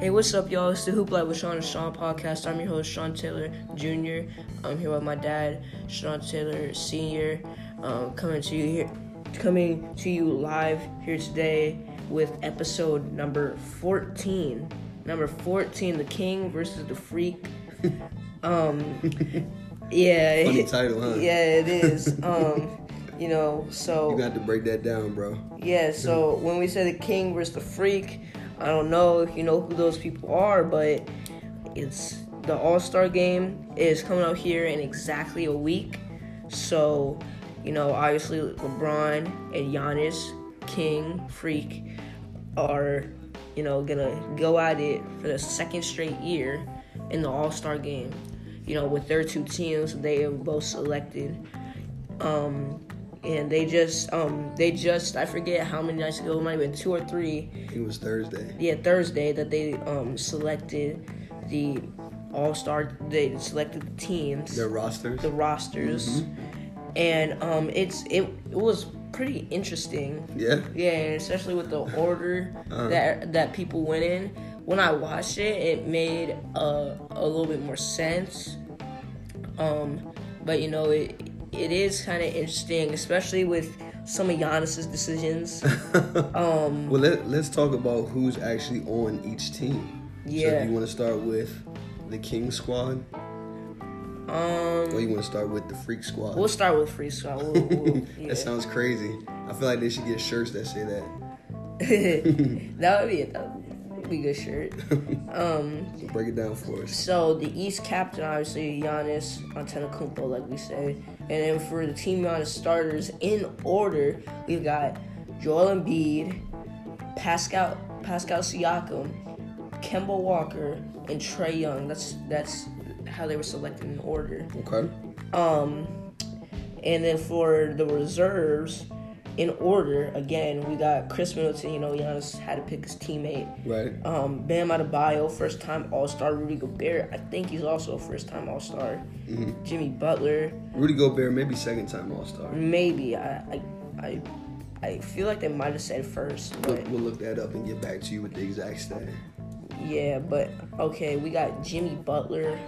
Hey, what's up, y'all? It's the Hoop Light with Sean and Sean podcast. I'm your host, Shaun Taylor Jr. I'm here with my dad, Shaun Taylor Sr. Um, coming to you here, coming to you live here today with episode number 14. Number 14, the King versus the Freak. Um, yeah, Funny title, huh? yeah, it is. Um, you know, so You got to break that down, bro. yeah, so when we say the king versus the freak, I don't know if you know who those people are, but it's the All Star game is coming up here in exactly a week. So, you know, obviously LeBron and Giannis, King, Freak, are, you know, gonna go at it for the second straight year in the All Star game. You know, with their two teams, they have both selected. Um, and they just um they just I forget how many nights ago, it might have been two or three. It was Thursday. Yeah, Thursday that they um selected the all star they selected the teams Their rosters. the rosters and um it's it, it was pretty interesting yeah. yeah especially with the order that that people went in when i watched it it made a, a little bit more sense um but you know it it is kind of interesting especially with some of Giannis's decisions um Well, let, let's talk about who's actually on each team. So Yeah. if you want to start with the King squad, um or you want to start with the Freak squad? we'll start with Freak squad we'll, we'll, yeah. That sounds crazy. I feel like they should get shirts that say that. that would be a, that a good shirt um break it down for us. So the East captain, obviously Giannis Antetokounmpo, like we say, and then for the team Giannis starters in order, we've got Joel Embiid, Pascal Pascal Siakam, Kemba Walker, and Trae Young. That's that's how they were selected in order. Okay. Um, and then for the reserves, in order again, we got Khris Middleton. You know, Giannis had to pick his teammate. Right. Um, Bam Adebayo, first time All Star. Rudy Gobert, I think he's also a first time All Star. Jimmy Butler, Rudy Gobert, maybe second time All Star. maybe. I, I, I, I feel like they might have said first, We'll, but we'll look that up and get back to you with the exact stat. yeah. But okay, we got Jimmy Butler,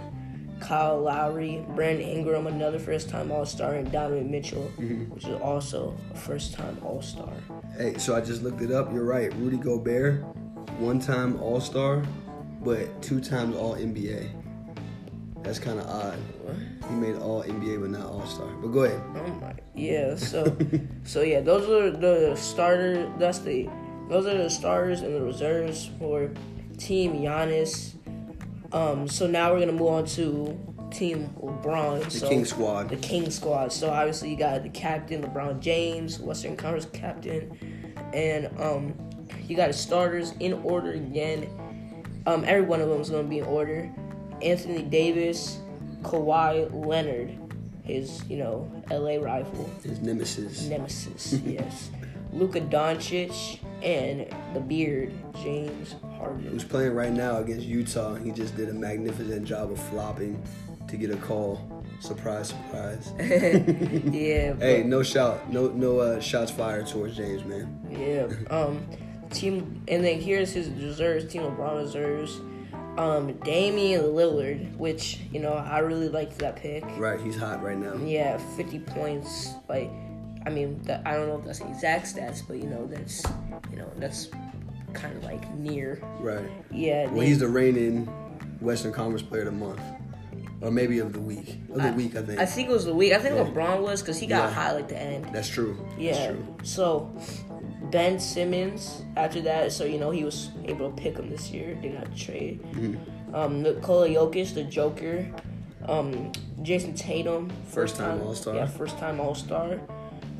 Kyle Lowry, Brandon Ingram, another first time All Star, and Donovan Mitchell, mm-hmm. which is also a first time All Star. Hey, so I just looked it up. You're right. Rudy Gobert, one time All Star, but two times All NBA. That's kind of odd. He made All NBA, but not All Star. But go ahead. Oh my, yeah. So, so yeah, those are the starters. That's the those are the starters and the reserves for Team Giannis. Um, so now we're gonna move on to Team LeBron. The so, King Squad. The King Squad. So obviously you got the captain LeBron James, Western Conference captain, and um, you got the starters in order again. Um, every one of them is gonna be in order. Anthony Davis, Kawhi Leonard, his you know LA rival His nemesis. nemesis, yes. Luka Doncic and the beard James. Who's playing right now against Utah. He just did a magnificent job of flopping to get a call. Surprise, surprise. yeah, hey, no shout, no no uh, shots fired towards James, man. Yeah. Um, team, and then here's his reserves. Team LeBron reserves. Um, Damian Lillard, which you know I really liked that pick. Right, he's hot right now. Yeah, 50 points. Like, I mean, that, I don't know if that's the exact stats, but you know that's you know that's kind of like near. Right. Yeah. Well, then- he's the reigning Western Conference Player of the Month, or maybe of the week. Of the week, I think. I think it was the week. I think Yeah. LeBron was because he got Yeah. high like the end. That's true. Yeah. That's true. So Ben Simmons after that, so you know he was able to pick him this year. Didn't have trade. Mm-hmm. Um, Nikola Jokic, the Joker. Um, Jayson Tatum, First time All-Star. Yeah, first time All Star.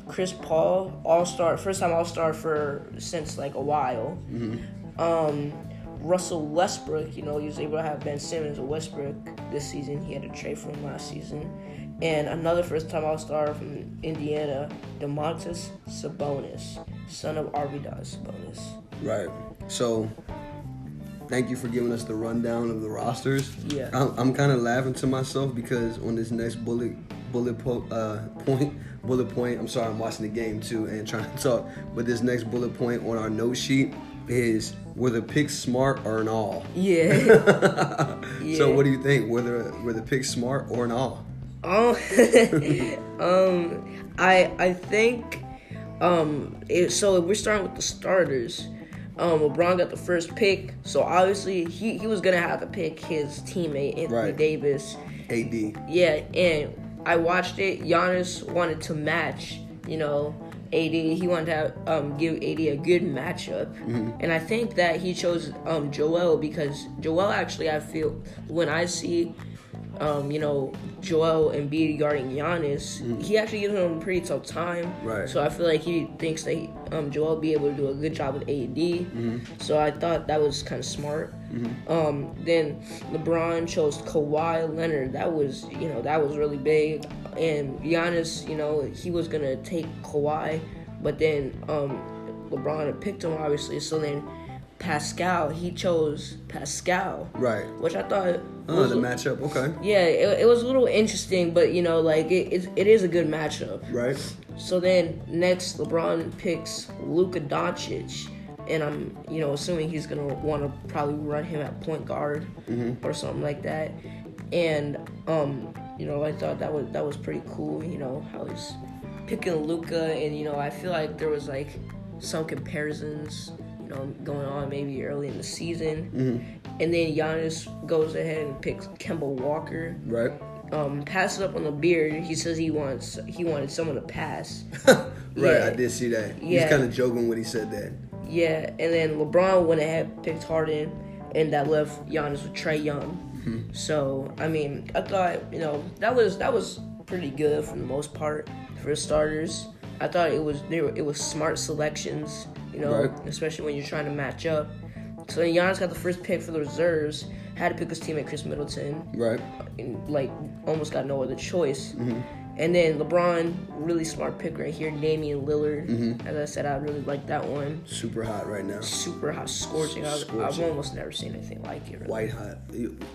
Chris Paul, All Star, first time All Star for since like a while. Mm-hmm. Um, Russell Westbrook, you know, he was able to have Ben Simmons or Westbrook this season. He had a trade for him last season. And another first time All Star from Indiana, Domantas Sabonis, son of Arvydas Sabonis. Right. So, thank you for giving us the rundown of the rosters. Yeah. I'm, I'm kind of laughing to myself because on this next bullet bullet po- uh, point bullet point. I'm sorry, I'm watching the game too and trying to talk. But this next bullet point on our note sheet, is were the picks smart or an all? Yeah. So what do you think? Were the were the picks smart or an all? Um, um, I I think, um, it, so we're starting with the starters. Um, LeBron got the first pick, so obviously he, he was gonna have to pick his teammate Anthony Right. Davis. AD. Yeah, and I watched it. Giannis wanted to match, you know, AD. He wanted to have, um, give AD a good matchup, and I think that he chose um, Joel because Joel actually I feel when I see, um, you know, Joel Embiid guarding Giannis, he actually gives him a pretty tough time. Right. So I feel like he thinks that he, um, Joel will be able to do a good job with AD. So I thought that was kind of smart. Um, then LeBron chose Kawhi Leonard. That was, you know, that was really big. And Giannis, you know, he was gonna take Kawhi, but then um, LeBron picked him obviously. So then Pascal, he chose Pascal, Right. which I thought Oh, was the matchup. Okay. yeah, it, it was a little interesting, but you know, like it, it, it is a good matchup. Right. So then next, LeBron picks Luka Doncic, and I'm you know assuming he's gonna want to probably run him at point guard or something like that. And um, you know, I thought that was that was pretty cool. You know how he's picking Luka, and you know I feel like there was like some comparisons. You know, going on maybe early in the season, and then Giannis goes ahead and picks Kemba Walker Right. um, passes up on the beard. He says he wants he wanted someone to pass. right. Yeah. I did see that. Yeah. He's kind of joking when he said that. Yeah, and then LeBron went ahead picked Harden, and that left Giannis with Trae Young. Hmm. So I mean, I thought you know that was that was pretty good for the most part for starters. I thought it was were, it was smart selections, you know, Right. especially when you're trying to match up. So then Giannis got the first pick for the reserves. Had to pick his teammate Khris Middleton. Right. and, like almost got no other choice. Mm-hmm. And then LeBron, really smart pick right here, Damian Lillard. Mm-hmm. As I said, I really like that one. Super hot right now. Super hot, scorching. I've, I've almost never seen anything like it. Really. White hot.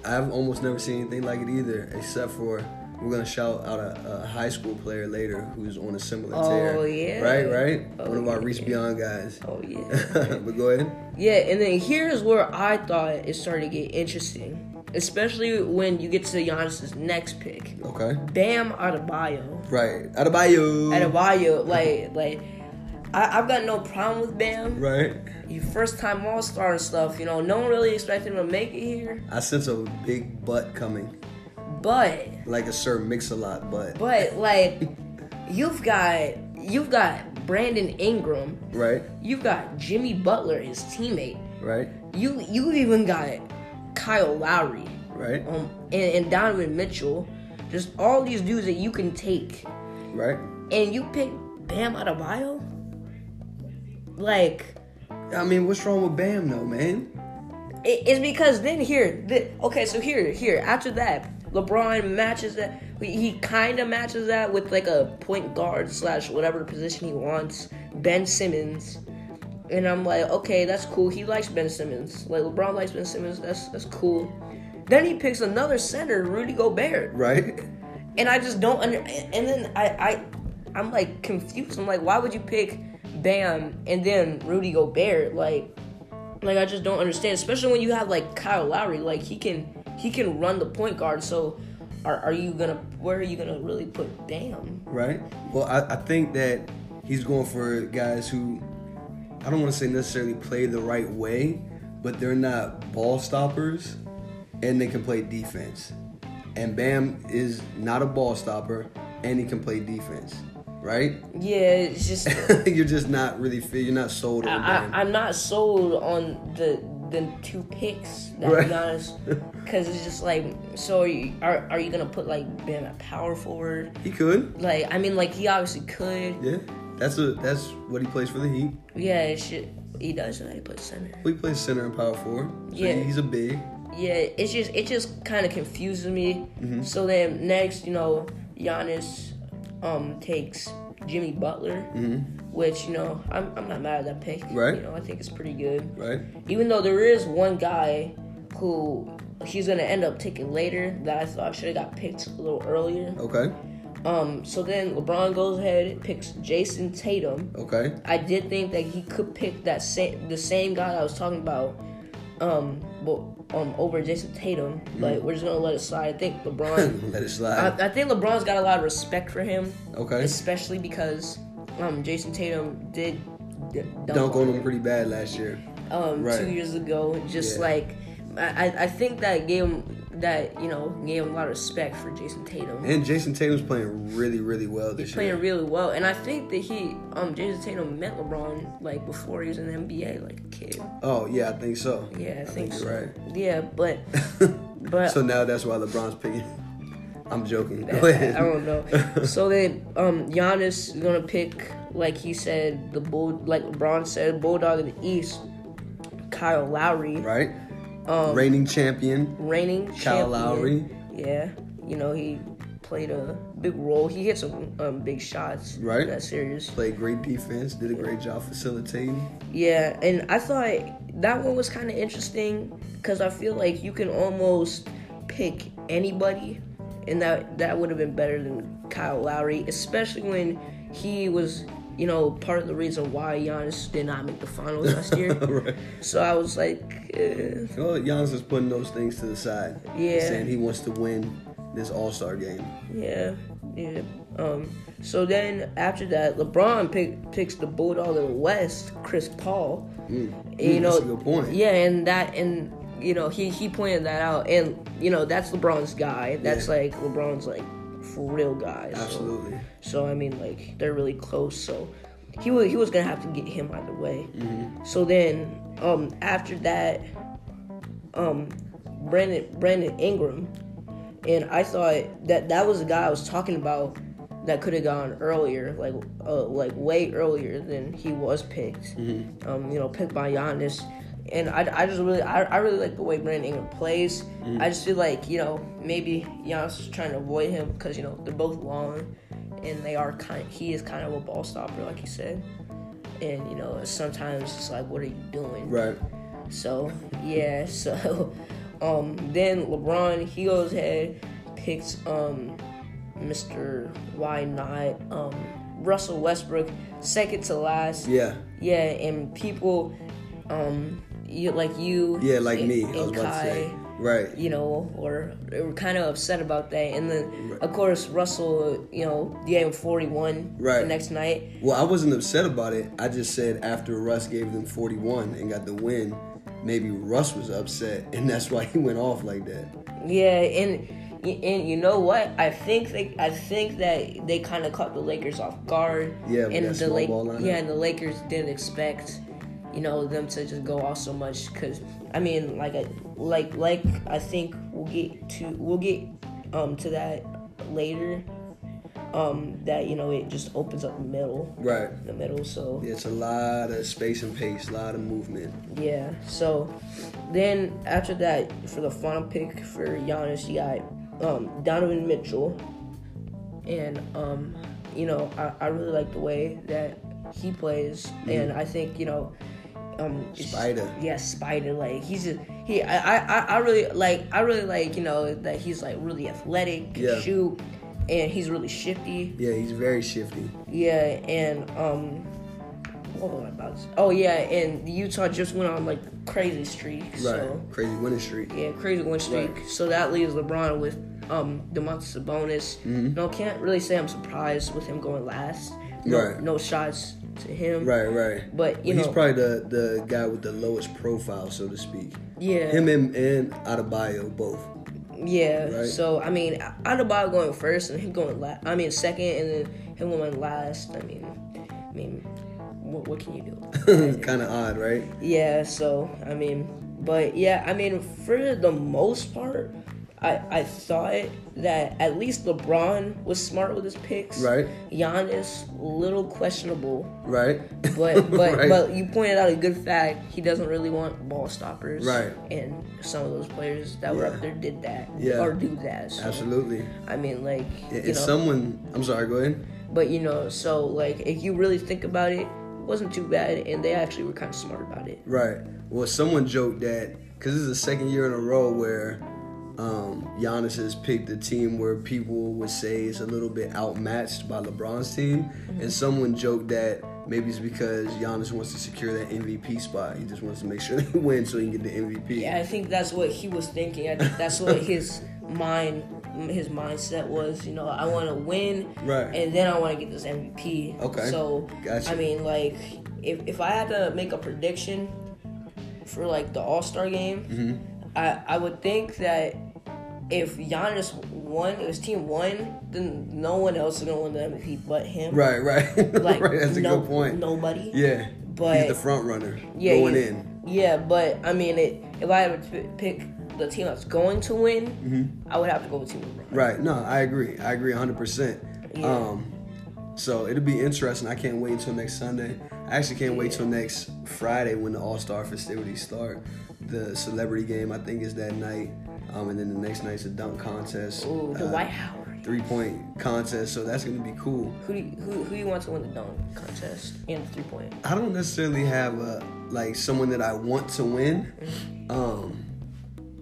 I've almost never seen anything like it either, except for we're gonna shout out a, a high school player later who's on a similar oh, tear. Oh, yeah. Right. Right. Oh, One of our yeah. Reach Beyond guys. Oh yeah, but go ahead. yeah. And then here's where I thought it started to get interesting, especially when you get to Giannis's next pick, Okay. Bam Adebayo. Right. Adebayo. Adebayo, like like. I, I've got no problem with Bam. Right. You first time All Star and stuff, you know, no one really expected him to make it here. I sense a big butt coming, But like a Sir Mix-a-Lot butt. but like you've got you've got Brandon Ingram, Right. you've got Jimmy Butler, his teammate. Right. You you even got Kyle Lowry, Right. um, and, and Donovan Mitchell. Just all these dudes that you can take, Right. and you pick Bam Adebayo. Like I mean, what's wrong with Bam though, man? It- It's because then here, the, okay, so here, here, after that, LeBron matches that. He kind of matches that with like a point guard slash whatever position he wants. Ben Simmons, and I'm like, okay, that's cool. He likes Ben Simmons. Like LeBron likes Ben Simmons. That's that's cool. Then he picks another center, Rudy Gobert, Right. and I just don't under. And then I I I'm like confused. I'm like, why would you pick Bam and then Rudy Gobert? Like, like I just don't understand. Especially when you have like Kyle Lowry, like he can he can run the point guard. So, are are you gonna where are you gonna really put Bam? Right. Well, I, I think that he's going for guys who I don't want to say necessarily play the right way, but they're not ball stoppers and they can play defense. And Bam is not a ball stopper and he can play defense. Right? Yeah, it's just you're just not really. You're not sold on I, I, I'm not sold on the the two picks. To Right. be honest, because it's just like so. Are you, are are you gonna put like Bam at power forward? he could. Like I mean, like he obviously could. Yeah. That's a that's what he plays for the Heat. Yeah, it should. He does he plays center. He plays center and power forward. So Yeah. He's a big. Yeah, it's just it just kind of confuses me. Mm-hmm. So then next, you know, Giannis um takes Jimmy Butler, which you know I'm I'm not mad at that pick. Mm-hmm. Right. You know, I think it's pretty good. Right? Even though there is one guy who he's gonna end up taking later that I thought should have got picked a little earlier. Okay. Um, so then LeBron goes ahead and picks Jayson Tatum. Okay. I did think that he could pick that same the same guy I was talking about, um, but um over Jayson Tatum. But we're just gonna let it slide. I think LeBron. Let it slide. I think LeBron's got a lot of respect for him, okay. especially because um Jayson Tatum did d- Dunk on him pretty bad last year. um Right. two years ago. Just Yeah. like I, I- I think that gave him that you know gave him a lot of respect for Jayson Tatum. And Jayson Tatum's playing really, really well this year. He's playing year. really well, and I think that he, um, Jayson Tatum met LeBron like before he was in the NBA, like a kid. Oh yeah, I think so. Yeah, I, think, so. you're Yeah, but but So now that's why LeBron's picking. I'm joking. Go I. I don't know. so then, um, Giannis is gonna pick, like he said, the bull, like LeBron said, bulldog of the East, Kyle Lowry, Right. Um, Reigning champion. reigning Kyle champion. Lowry. Yeah, you know he played a big role. He hit some um, big shots Right. in that series. Played great defense. Did a great job facilitating. Yeah, and I thought that one was kind of interesting because I feel like you can almost pick anybody, and that that would have been better than Kyle Lowry, especially when he was, you know, part of the reason why Giannis did not make the finals last year. right. So I was like, eh, Well, Giannis is putting those things to the side. Yeah. Saying he wants to win this All Star game. yeah, yeah. Um, so then after that, LeBron pick, picks the Bulldog of the West, Chris Paul. Mm. And, you Mm, know, that's a good point. Yeah, and that and you know he he pointed that out, and you know that's LeBron's guy. That's Yeah. like LeBron's like real guy. So- Absolutely. So, I mean, like they're really close. So he was he was gonna have to get him either way. Mm-hmm. So then um after that, um Brandon Brandon Ingram, and I thought that that was the guy I was talking about that could have gone earlier, like uh, like way earlier than he was picked. Mm-hmm. Um, you know, picked by Giannis. And I, I just really I, I really like the way Brandon Ingram plays. Mm-hmm. I just feel like you know maybe Giannis is trying to avoid him because you know they're both long, and they are kind. He is kind of a ball stopper, like you said. And you know sometimes it's like, what are you doing? Right. So yeah, so um then LeBron he goes ahead picks um Mr. Why not um Russell Westbrook second to last. Yeah. Yeah, and people um you like you Yeah, like me. I was about Kai, to say. Right. you know, or they were kind of upset about that. And then, of course, Russell, you know, gave him 41 Right. the next night. Well, I wasn't upset about it. I just said after Russ gave them 41 and got the win, maybe Russ was upset, and that's why he went off like that. Yeah, and and you know what? I think they, I think that they kind of caught the Lakers off guard. Yeah, and the lineup. yeah, and the Lakers didn't expect, you know, them to just go off so much. Cause I mean, like, I, like, like I think we'll get to, we'll get um to that later. Um, that you know, it just opens up the middle, Right. the middle. So yeah, It's a lot of space and pace, a lot of movement. Yeah. So then after that, for the final pick for Giannis, you got um, Donovan Mitchell, and um, you know I, I really like the way that he plays, and I think you know. Um, Spider. yeah, Spider. Like he's just he. I, I I really like. I really like you know that he's like really athletic, can Yeah. shoot, and he's really shifty. Yeah, he's very shifty. Yeah, and um, what was I about? Oh yeah, and Utah just went on like crazy streak. Right. So Crazy winning streak. yeah, crazy winning streak. Right. So that leaves LeBron with um Domantas Sabonis. Mm-hmm. No, can't really say I'm surprised with him going last. No, Right. no shots to him. Right, right. But you he's know, probably the, the guy with the lowest profile, so to speak. yeah, Him and, and Adebayo both. yeah. Right. So I mean, Adebayo going first and him going last. I mean second and then him going last. I mean, I mean, what, what can you do? It's kind of odd, right? Yeah, so I mean, but yeah, I mean, for the most part, I I thought that at least LeBron was smart with his picks. Right. Giannis, little questionable, Right. but but Right. but you pointed out a good fact. He doesn't really want ball stoppers. Right. And some of those players that were up there did that. Yeah. Or do that. So, Absolutely. I mean, like Yeah, you know, someone, I'm sorry, go ahead. but you know, so like if you really think about it, it wasn't too bad, and they actually were kind of smart about it. Right. Well, someone joked that because this is the second year in a row where um, Giannis has picked a team where people would say it's a little bit outmatched by LeBron's team, Mm-hmm. and someone joked that maybe it's because Giannis wants to secure that MVP spot. He just wants to make sure they win so he can get the MVP. Yeah, I think that's what he was thinking. I think that's what his mind, his mindset was. You know, I want to win, Right. and then I want to get this MVP. Okay. So, Gotcha. I mean, like, if if I had to make a prediction for like the All Star game, Mm-hmm. I I would think that if Giannis won, if his team won, then no one else is gonna win the MVP but him. Right, right, Like, right. That's a no, good point. Nobody. Yeah, But- he's the front runner Yeah, going in. Yeah, but I mean, it, if I had to pick the team that's going to win, Mm-hmm. I would have to go with Team LeBron. Right. No, I agree. I agree 100%. Yeah. Um, so it'll be interesting. I can't wait until next Sunday. I actually can't wait till next Friday when the All Star festivities start. The celebrity game, I think, is that night. Um, and then the next night's a dunk contest. Ooh, the uh, Dwight Howard. Three point contest. So that's going to be cool. Who do you, who who you want to win the dunk contest and the three point? I don't necessarily have a like someone that I want to win. Um,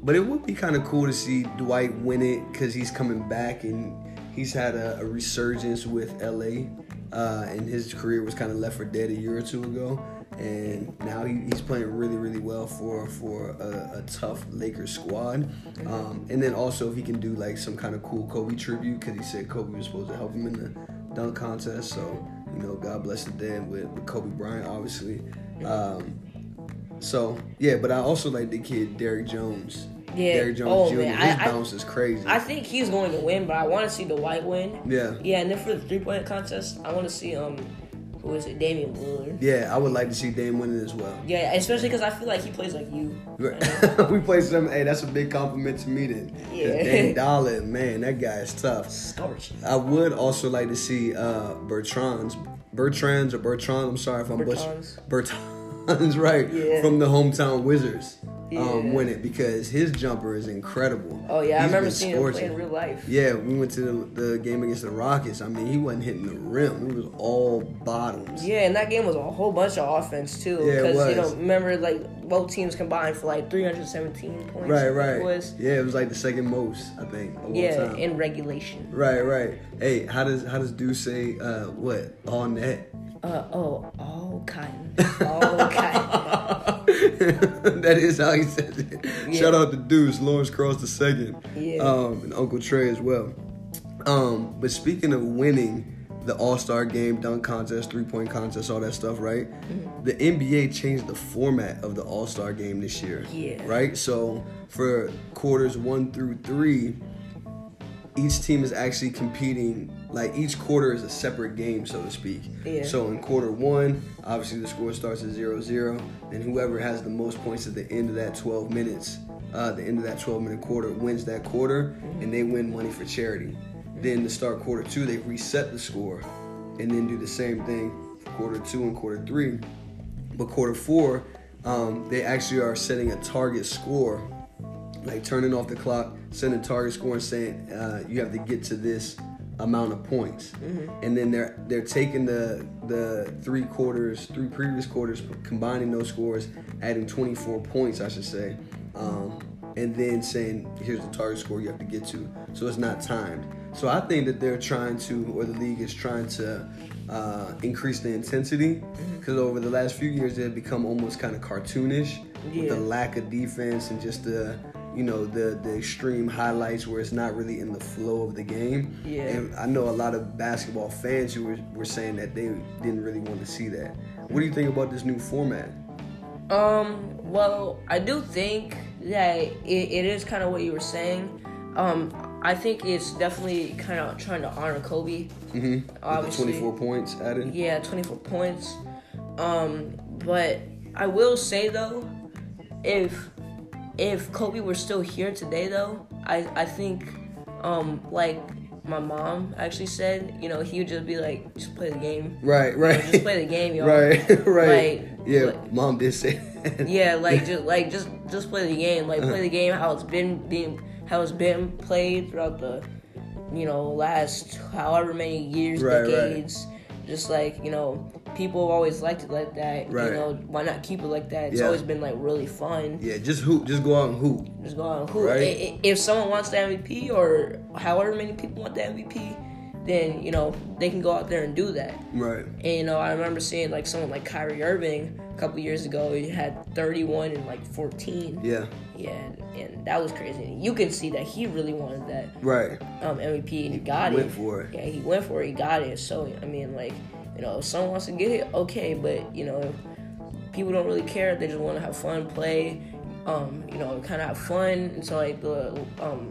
but it would be kind of cool to see Dwight win it because he's coming back and he's had a, a resurgence with LA. Uh, and his career was kind of left for dead a year or two ago, and now he, he's playing really, really well for for a, a tough Lakers squad. Um, and then also if he can do like some kind of cool Kobe tribute because he said Kobe was supposed to help him in the dunk contest. So you know, God bless the dead with, with Kobe Bryant, obviously. Um, so yeah, but I also like the kid Derrick Jones. Yeah. Derrick Jones Oh, Jr. man. His I- I- bounce is crazy. I think he's going to win, but I want to see the Dwight win. yeah. Yeah, and then for the three point contest, I want to see um, who is it, Damian Lillard. Yeah, I would like to see Dame winning as well. Yeah, especially because I feel like he plays like you. we play some. Hey, that's a big compliment to me then. Yeah. Dame Dolla, man, that guy is tough. Starch. I would also like to see uh, Bertrand's, Bertrand's or Bertrand. I'm sorry if I'm butchering. Bertrand's right Yeah. from the hometown Wizards. Um, win it because his jumper is incredible. Oh yeah, I remember seeing him play in real life. Yeah, we went to the, the game against the Rockets. I mean, he wasn't hitting the rim. It was all bottoms. Yeah, and that game was a whole bunch of offense too. Yeah, Because you know, remember like both teams combined for like 317 points. Right, right. It was. Yeah, it was like the second most, I think, Yeah, time. in regulation. right, right. Hey, how does how does Deuce say uh, what all net? Uh oh, all cotton, all cotton. that is how he says it. Yeah. Shout out to Deuce, Lawrence Cross the second, Yeah. um, and Uncle Trey as well. Um, but speaking of winning the All Star Game, dunk contest, three point contest, all that stuff, right? Mm-hmm. The NBA changed the format of the All Star Game this year. Yeah. Right. So for quarters one through three, each team is actually competing. Like each quarter is a separate game, so to speak. Yeah. So in quarter one, obviously the score starts at 0-0, and whoever has the most points at the end of that 12 minutes, uh, the end of that 12 minute quarter wins that quarter, and they win money for charity. Then to start quarter two, they reset the score, and then do the same thing for quarter two and quarter three. But quarter four, um, they actually are setting a target score like turning off the clock, setting a target score, and saying uh, you have to get to this amount of points, and then they're they're taking the the three quarters, three previous quarters, combining those scores, adding 24 points, I should say, um, and then saying here's the target score you have to get to, so it's not timed. So I think that they're trying to, or the league is trying to. Uh, increase the intensity because over the last few years they've become almost kind of cartoonish with the lack of defense and just the you know the the extreme highlights where it's not really in the flow of the game. Yeah. And I know a lot of basketball fans who were, were saying that they didn't really want to see that. What do you think about this new format? Um, well, I do think that it, it is kind of what you were saying. Um, I think it's definitely kind of trying to honor Kobe. Mm-hmm. Obviously. 24 points added. Yeah, 24 points. Um, but I will say though, if if Kobe were still here today though, I I think um like my mom actually said, you know, he would just be like, just play the game. Right, right. Just play the game, y'all. right, right. Like, yeah, like- mom did say that. Yeah, like just like just just play the game. Like play the game how it's been being how it's been played throughout the you know last however many years, Right, right. Just like you know, people have always liked it like that. Right. You know, why not keep it like that? It's Yeah. always been like really fun. Yeah, just hoop, just go out and hoop. Just go out and hoop. Right. If someone wants the MVP or however many people want the MVP, then you know they can go out there and do that. Right. And you know, I remember seeing like someone like Kyrie Irving a couple years ago. He had 31 and like 14. Yeah. Yeah, and, and that was crazy. And you can see that he really wanted that Right. um, MVP and he got went it. for it. Yeah, he went for it. He got it. So I mean, like, you know, if someone wants to get it, okay. But you know, people don't really care. They just want to have fun, play. Um, you know, kind of have fun until like the um,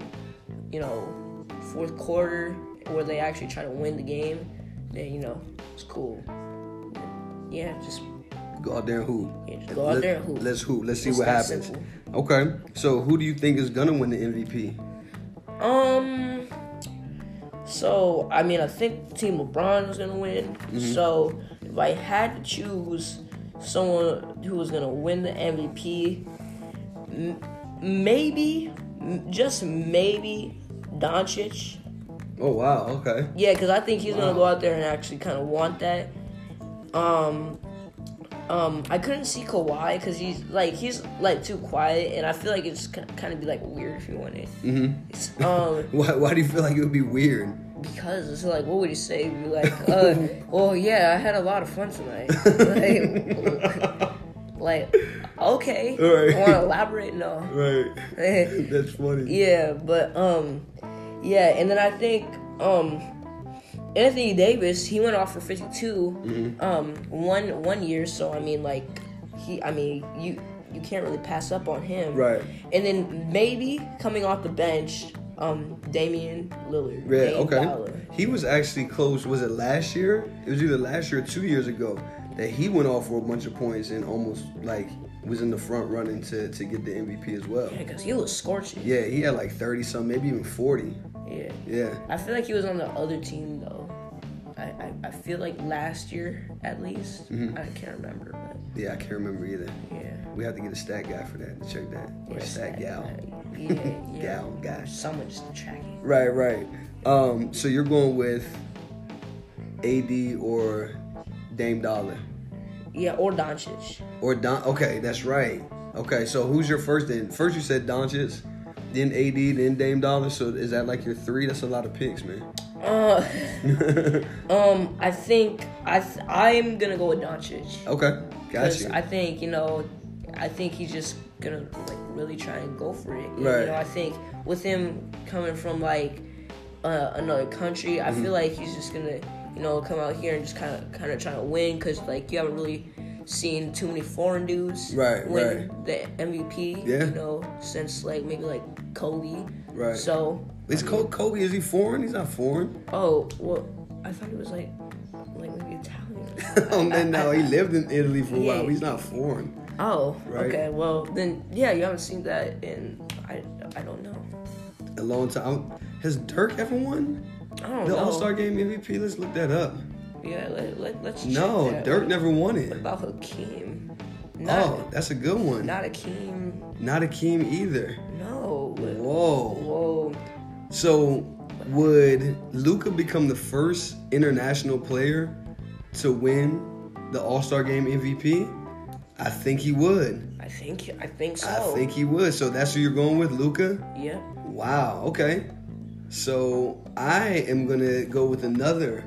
you know, fourth quarter where they actually try to win the game. Then you know, it's cool. Yeah, just Go out there and hoop. Yeah, just go out Let- there and hoop. Let's hoop. Let's see It's what happens. simple. Okay. So who do you think is gonna win the MVP? Um. So I mean, I think Team LeBron is gonna win. Mm-hmm. So if I had to choose someone who was gonna win the MVP, m- maybe, just maybe, Doncic. Oh wow. Okay. Yeah, because I think he's gonna go out there and actually kind of want that. Um, um, I couldn't see Kawhi because he's like he's like too quiet, and I feel like it's kind of be like weird if he won it. Mm-hmm. Um, Why, why do you feel like it would be weird? because it's like, what would he say? Be like, uh, well, yeah, I had a lot of fun tonight. like, like, okay, Alright. want to elaborate? No. Right. That's funny. Yeah, but um, yeah, and then I think um, Anthony Davis he went off for 52 Mm-hmm. um one one year. So I mean, like he, I mean you you can't really pass up on him. Right. And then maybe coming off the bench, um, Damian Lillard. Yeah. Dame Okay. Dolla. He was actually close. Was it last year? It was either last year or two years ago that he went off for a bunch of points and almost like was in the front running to to get the MVP as well. Yeah, because he was scorching. Yeah, he had like thirty some, maybe even forty. Yeah. Yeah. I feel like he was on the other team though. I, I, I feel like last year at least. Mm-hmm. I can't remember, but Yeah, I can't remember either. yeah. We have to get a stat guy for that to check that. Or Yeah, stat gal. Yeah, yeah. Gal guy. Someone just tracking. Right, right. Um, so you're going with AD or Dame Dolla Yeah, or Doncic. or Don? Okay, that's right. Okay, so who's your first? Then first you said Doncic, then AD, then Dame Dolla. So is that like your three? That's a lot of picks, man. Uh, um, I think I th- I'm gonna go with Doncic. Okay, gotcha. I think you know, I think he's just gonna like really try and go for it. Right. You know, I think with him coming from like uh, another country, I Mm-hmm. feel like he's just gonna you know come out here and just kind of kind of try to win. Because like you haven't really seen too many foreign dudes Right, win the MVP. Yeah. You know, since like maybe like Kobe. Right. So. Is I Kobe, mean- Kobe? Is he foreign? He's not foreign. Oh well, I thought he was like like maybe Italian. oh man, no, he lived in Italy for a while. Yeah. But he's not foreign. Oh, Right. okay. Well, then, yeah, you haven't seen that in I, I don't know. A long time. Has Dirk ever won I don't the know. All Star Game MVP? Let's look that up. Yeah, let, let, let's. check No, that. Dirk never won it. What about Hakeem? Not, Oh, that's a good one. not Hakeem. Not Akeem either. No. Whoa. Whoa. So, would Luka become the first international player to win the All Star Game MVP? I think he would. I think I think so. I think he would. So that's who you're going with, Luka? Yeah. Wow. Okay. So I am gonna go with another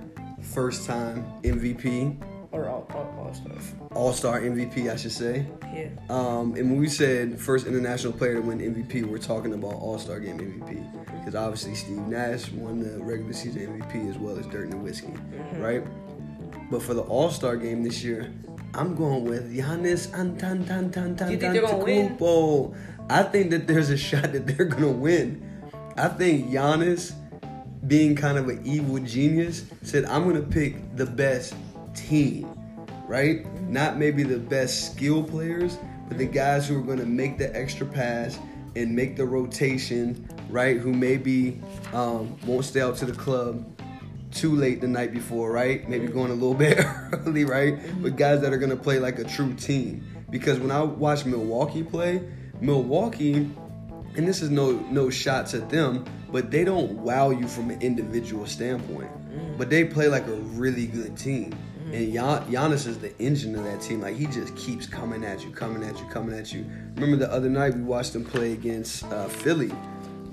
first time MVP, Or all, all, all stuff. All Star MVP, I should say. Yeah. Um, and when we said first international player to win MVP, we're talking about All Star Game MVP because obviously Steve Nash won the regular season MVP as well as Dirk Nowitzki, right? But for the All Star Game this year, I'm going with Giannis Do you think they're gonna win? Antetokounmpo. I think that there's a shot that they're gonna win. I think Giannis, being kind of an evil genius, said, "I'm gonna pick the best team." right? Not maybe the best skill players, but the guys who are going to make the extra pass and make the rotation, right? Who maybe um, won't stay out to the club too late the night before, right? Maybe going a little bit early, right? But guys that are going to play like a true team. Because when I watch Milwaukee play, Milwaukee and this is no no shots at them, but they don't wow you from an individual standpoint. But they play like a really good team. And Gian- Giannis is the engine of that team. Like he just keeps coming at you, coming at you, coming at you. Remember the other night we watched him play against uh, Philly,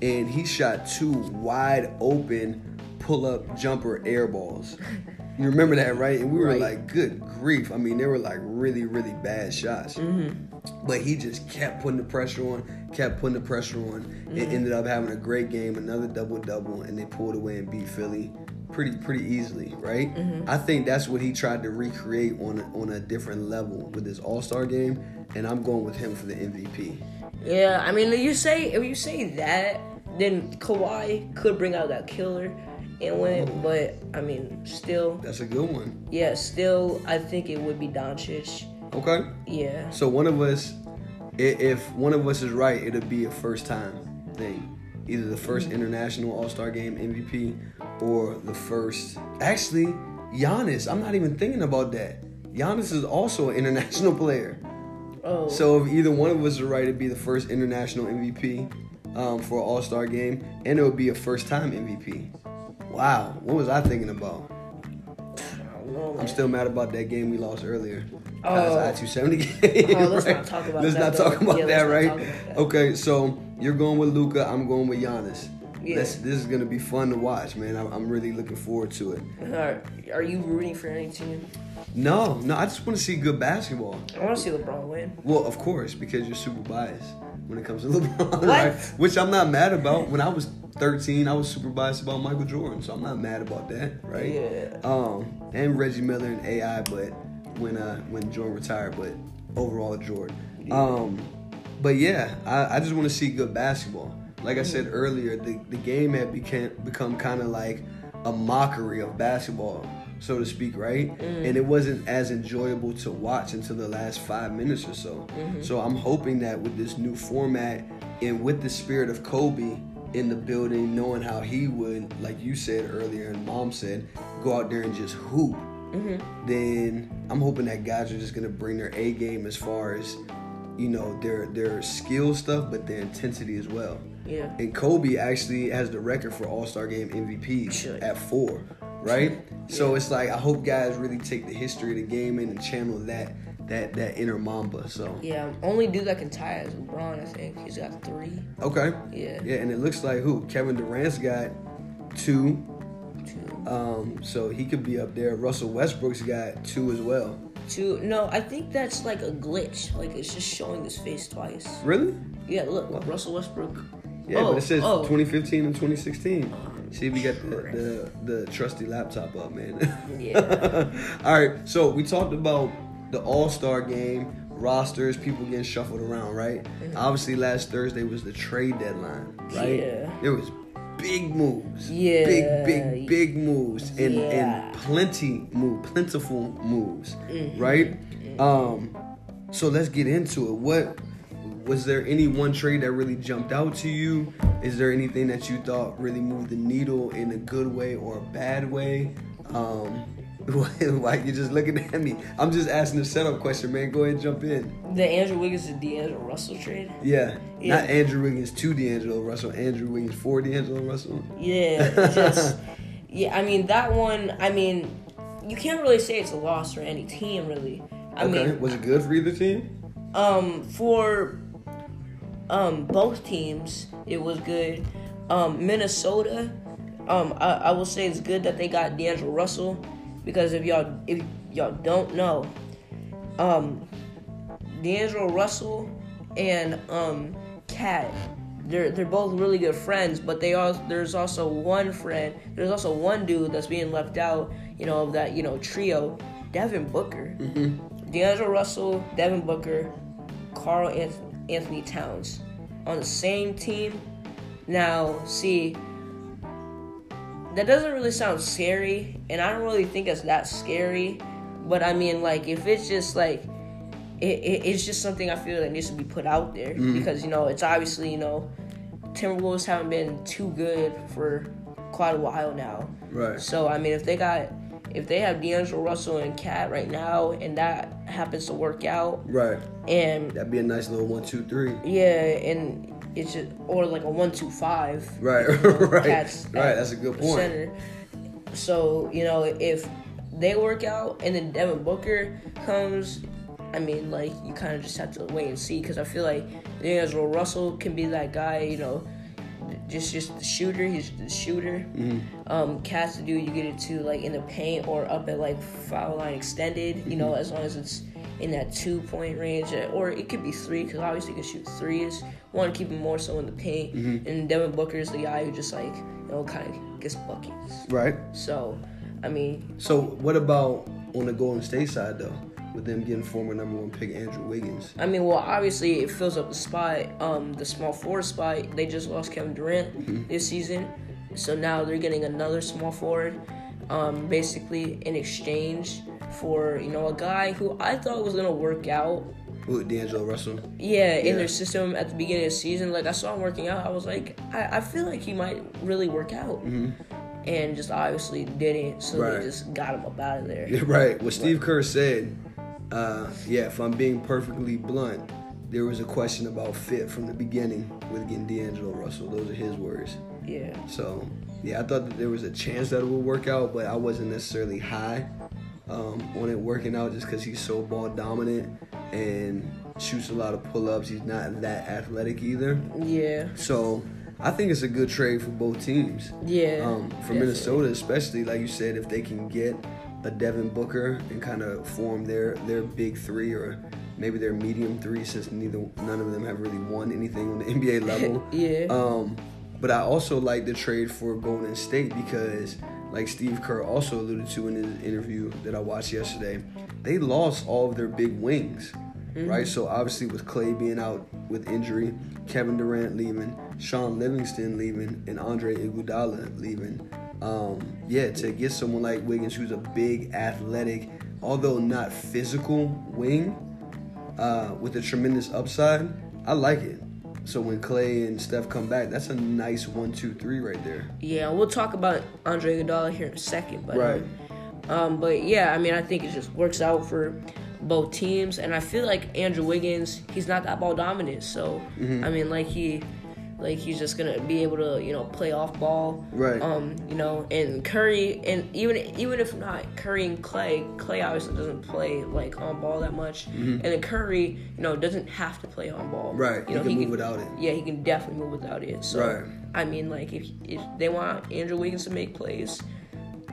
and he shot two wide open pull up jumper air balls. You remember that, right? And we were Right. like, good grief. I mean, they were like really, really bad shots. Mm-hmm. But he just kept putting the pressure on, kept putting the pressure on. It mm-hmm. ended up having a great game, another double double, and they pulled away and beat Philly pretty pretty easily, right? Mm-hmm. I think that's what he tried to recreate on a, on a different level with his All Star game, and I'm going with him for the MVP. Yeah, I mean, you say if you say that, then Kawhi could bring out that killer and win. But I mean, still, That's a good one. yeah, still, I think it would be Doncic. Okay. Yeah, So one of us, if one of us is right, it'll be a first time thing. Either the first international All Star Game MVP or the first. Actually, Giannis. I'm not even thinking about that. Giannis is also an international player. Oh, So if either one of us is right, it'd be the first international MVP um, for an All Star game, and it would be a first time MVP. Wow, what was I thinking about? I don't know, I'm still mad about that game we lost earlier. Oh. I two seventy game. Oh, let's right? not talk about Let's that, not talk about Yeah, that, right? talk about that. Okay, so you're going with Luka. I'm going with Giannis. Yeah. This, this is gonna be fun to watch, man. I'm, I'm really looking forward to it. Are, are you rooting for any team? No, no, I just want to see good basketball. I want to see LeBron win. Well, of course, because you're super biased when it comes to LeBron, right? Which I'm not mad about. When I was 13, I was super biased about Michael Jordan, so I'm not mad about that, right? Yeah. Um, and Reggie Miller and AI, but when uh when Jordan retired, but overall Jordan. Um, but yeah, I, I just want to see good basketball. Like I said earlier, the, the game had became become kind of like a mockery of basketball, so to speak, right? And it wasn't as enjoyable to watch until the last five minutes or so. So I'm hoping that with this new format and with the spirit of Kobe in the building, knowing how he would, like you said earlier and mom said, go out there and just hoop, mm-hmm. then I'm hoping that guys are just gonna bring their A game as far as, you know, their their skill stuff, but their intensity as well. Yeah. And Kobe actually has the record for All Star Game MVP at four, right? So it's like I hope guys really take the history of the game in and channel that that that inner Mamba. So Yeah, only dude that can tie is LeBron. I think he's got three. okay, Yeah. yeah, and it looks like who Kevin Durant's got two. Two. Um, so he could be up there. Russell Westbrook's got two as well. Two. No, I think that's like a glitch. Like it's just showing his face twice. Really? Yeah, look, Russell Westbrook. Yeah, oh, but it says oh. 2015 and 2016. See, we got the, the, the trusty laptop up, man. Yeah. All right, so we talked about the All Star game, rosters, people getting shuffled around, right? Obviously, last Thursday was the trade deadline, right? Yeah. There was big moves. Yeah. Big, big, big moves, and Yeah. and plenty move, plentiful moves, Mm-hmm. right? Um, so let's get into it. What was there any one trade that really jumped out to you? Is there anything that you thought really moved the needle in a good way or a bad way? Um, why you just looking at me? I'm just asking a setup question, man. Go ahead and jump in. The Andrew Wiggins and D'Angelo Russell trade. Yeah, Yeah. not Andrew Wiggins to D'Angelo Russell. Andrew Wiggins for D'Angelo Russell. Yeah, just yeah. I mean that one. I mean, you can't really say it's a loss for any team, really. I okay, mean, was it good for either team? um, for um both teams, it was good. Um, Minnesota, um, I, I will say it's good that they got D'Angelo Russell because if y'all if y'all don't know, um, D'Angelo Russell and um KAT, they're they're both really good friends, but they are there's also one friend, there's also one dude that's being left out, you know, of that you know trio, Devin Booker, D'Angelo Russell, Devin Booker, Karl Anth- Anthony Towns on the same team. Now, see, that doesn't really sound scary, and I don't really think it's that scary. But I mean, like, if it's just like, it, it, it's just something I feel that needs to be put out there mm. because you know it's obviously you know Timberwolves haven't been too good for quite a while now. Right. So I mean, if they got if they have D'Angelo Russell and KAT right now, and that happens to work out, Right. and That'd be a nice little one, two, three. yeah, and it's just or like a one two five. Right, you know, right, cats right. That's a good the point. Center. So you know if they work out and then Devin Booker comes, I mean like you kind of just have to wait and see because I feel like D'Angelo Russell can be that guy. You know, just just the shooter. He's the shooter. Mm-hmm. Um, cats to do you get it to like in the paint or up at like foul line extended. You know, as long as it's in that two point range, or it could be three because obviously you can shoot threes. Want to keep him more so in the paint, and Devin Booker is the guy who just like you know kind of gets buckets. Right. So, I mean, So what about on the Golden State side though, with them getting former number one pick Andrew Wiggins? I mean, well, obviously it fills up the spot, um, the small forward spot. They just lost Kevin Durant this season, so now they're getting another small forward, um, basically in exchange for you know a guy who I thought was gonna work out. Who, D'Angelo Russell. Yeah, in their system at the beginning of the season, like I saw him working out, I was like, I, I feel like he might really work out, and just obviously didn't. So Right. they just got him up out of there. Yeah, right. What Steve Kerr said, uh, yeah, if I'm being perfectly blunt, there was a question about fit from the beginning with getting D'Angelo Russell. Those are his words. Yeah. So, yeah, I thought that there was a chance that it would work out, but I wasn't necessarily high um, on it working out just because he's so ball dominant and shoots a lot of pull ups. He's not that athletic either. Yeah. So, I think it's a good trade for both teams. Yeah. Um, for definitely. Minnesota, especially like you said, if they can get a Devin Booker and kind of form their their big three or maybe their medium three, since neither none of them have really won anything on the NBA level. Yeah. Um, but I also like the trade for Golden State because, like Steve Kerr also alluded to in his interview that I watched yesterday, they lost all of their big wings, right? So obviously with Clay being out with injury, Kevin Durant leaving, Shaun Livingston leaving, and Andre Iguodala leaving. Um, yeah, to get someone like Wiggins, who's a big, athletic, although not physical wing, uh, with a tremendous upside, I like it. So when Clay and Steph come back, that's a nice one, two, three right there. Yeah, we'll talk about Andre Iguodala here in a second, but Right. um, but yeah, I mean, I think it just works out for both teams, and I feel like Andrew Wiggins, he's not that ball dominant, so Mm-hmm. I mean, like he, like he's just gonna be able to you know play off ball, Right. Um, you know, and Curry, and even even if not Curry and Clay, Clay obviously doesn't play like on ball that much, and then Curry, you know, doesn't have to play on ball, Mm-hmm. Right, You know, he can move without it. Yeah, he can definitely move without it. So Right. I mean, like if if they want Andrew Wiggins to make plays,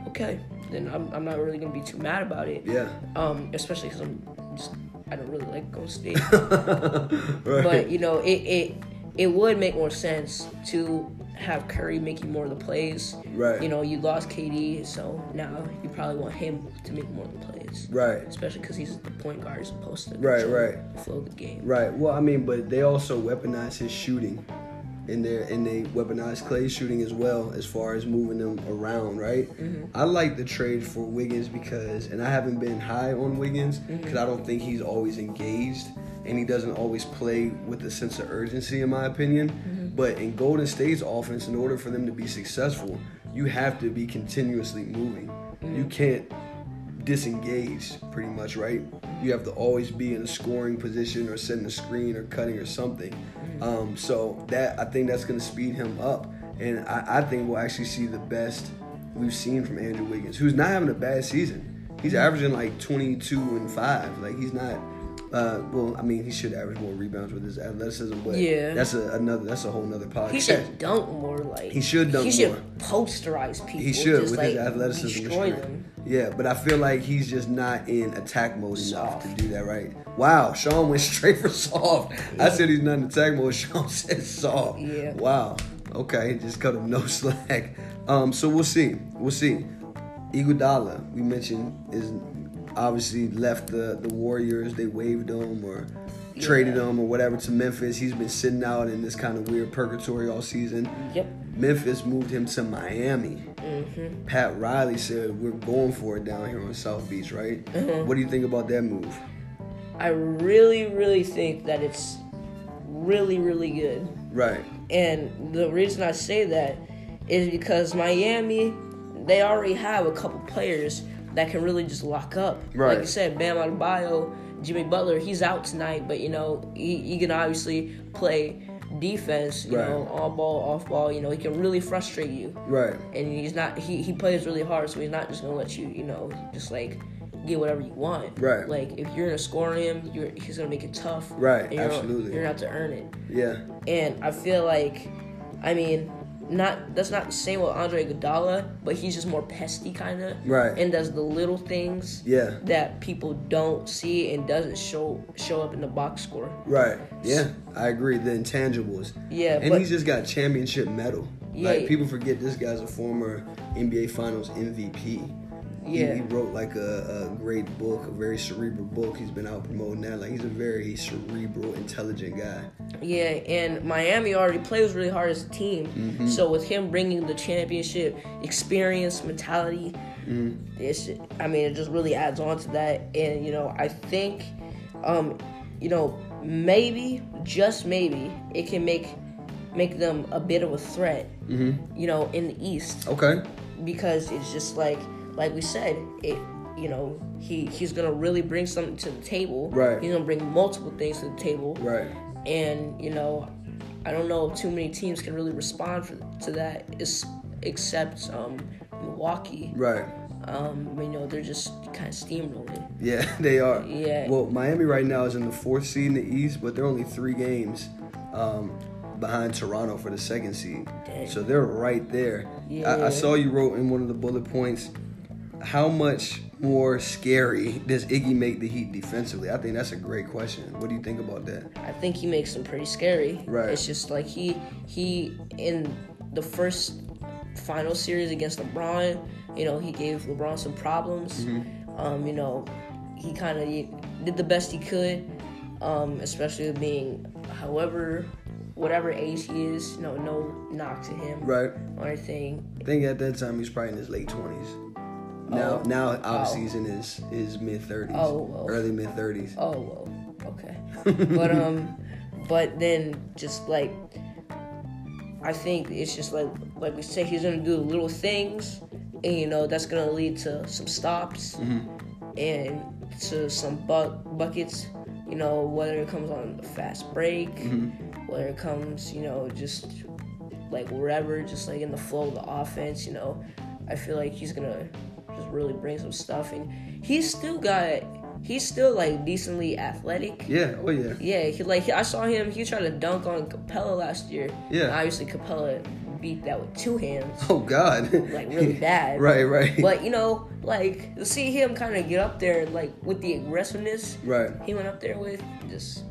okay, then I'm, I'm not really gonna be too mad about it. Yeah. Um, especially because I'm just I don't really like Golden State, right. but you know it it it would make more sense to have Curry making more of the plays. Right. You know, you lost KD, so now you probably want him to make more of the plays. right. Especially because he's the point guard, he's supposed to Right, right. flow the game. Right. Well, I mean, but they also weaponize his shooting, and they and they weaponize Clay's shooting as well, as far as moving them around. Right. Mm-hmm. I like the trade for Wiggins because, and I haven't been high on Wiggins mm-hmm. because I don't think he's always engaged, and he doesn't always play with a sense of urgency, in my opinion. Mm-hmm. But in Golden State's offense, in order for them to be successful, you have to be continuously moving. You can't disengage pretty much, right? You have to always be in a scoring position or setting a screen or cutting or something. Um, so that I think that's going to speed him up, and I, I think we'll actually see the best we've seen from Andrew Wiggins, who's not having a bad season. He's averaging like 22 and five. Like he's not. Uh, well, I mean, he should average more rebounds with his athleticism, but Yeah. that's a, another. That's a whole nother podcast. He should dunk more, like He should dunk He should more. posterize people. He should just, with like, his athleticism. Destroy them. Yeah, but I feel like he's just not in attack mode enough Soft. to do that right. Wow, Shaun went straight for soft. I said he's not in attack mode. Shaun said soft. Yeah. Wow. Okay, just cut him no slack. Um, so we'll see. We'll see. Iguodala, we mentioned, is obviously left the the Warriors. They waived him or traded him or whatever to Memphis. He's been sitting out in this kind of weird purgatory all season. Yep. Memphis moved him to Miami. Mm-hmm. Pat Riley said we're going for it down here on South Beach, right? Mm-hmm. What do you think about that move? I really, really think that it's really, really good. Right. And the reason I say that is because Miami, they already have a couple players that can really just lock up. Right. Like you said, Bam Adebayo, Jimmy Butler, he's out tonight, but you know he, he can obviously play defense, you Right. know, on ball, off ball, you know, he can really frustrate you. Right. And he's not he, he plays really hard, so he's not just gonna let you, you know, just like get whatever you want. Right. Like if you're gonna score him, you're he's gonna make it tough. Right, you're gonna- absolutely. You're gonna have to earn it. Yeah. And I feel like, I mean, not that's not the same with Andre Iguodala, but he's just more pesty kind of. Right. And does the little things. Yeah. That people don't see and doesn't show show up in the box score. Right. Yeah. I agree. The intangibles. Yeah, And but he's just got championship medal. Yeah. Like people forget this guy's a former NBA Finals MVP. He- Yeah. He, wrote like a, a great book, a very cerebral book. He's been out promoting that. Like he's a very cerebral, intelligent guy. yeah, and Miami already plays really hard as a team. Mm-hmm. So with him bringing the championship experience, mentality, Mm-hmm. it's I mean it just really adds on to that. And you know I think, um, you know maybe just maybe it can make make them a bit of a threat. Mm-hmm. You know in the East. Okay. because it's just like like we said it you know he he's gonna really bring something to the table Right. he's gonna bring multiple things to the table Right. and you know i don't know if too many teams can really respond for, to that is, except um milwaukee Right. um you know they're just kind of steamrolling Yeah, they are. Yeah. Well, Miami right now is in the fourth seed in the East, but they're only three games um, behind Toronto for the second seed. Dang. So they're right there. I, Yeah. I saw you wrote in one of the bullet points how much more scary does Iggy make the Heat defensively? I think that's a great question. What do you think about that? I think he makes them pretty scary. Right. It's just like he he in the first final series against LeBron, you know, he gave LeBron some problems. Mm-hmm. Um, you know, he kind of did the best he could, um, especially being, however, whatever age he is. You know, no knock to him Right. or anything. I think at that time he's probably in his late twenties. Now, Oh. now oh. season is his mid thirties, Oh, well. early mid thirties. Oh well, okay. but um, but then just like I think it's just like like we say he's gonna do the little things, and you know that's gonna lead to some stops and to some bu- buckets. You know whether it comes on the fast break, whether it comes you know just like wherever, just like in the flow of the offense. You know, I feel like he's gonna just really bring some stuff, and he's still got. He's still like decently athletic. Yeah. Oh yeah. Yeah, he like I saw him. He tried to dunk on Capela last year. Yeah. Obviously Capela beat that with two hands, Oh God. like really bad. right. Right. But you know, like to see him kind of get up there, like with the aggressiveness right. he went up there with, just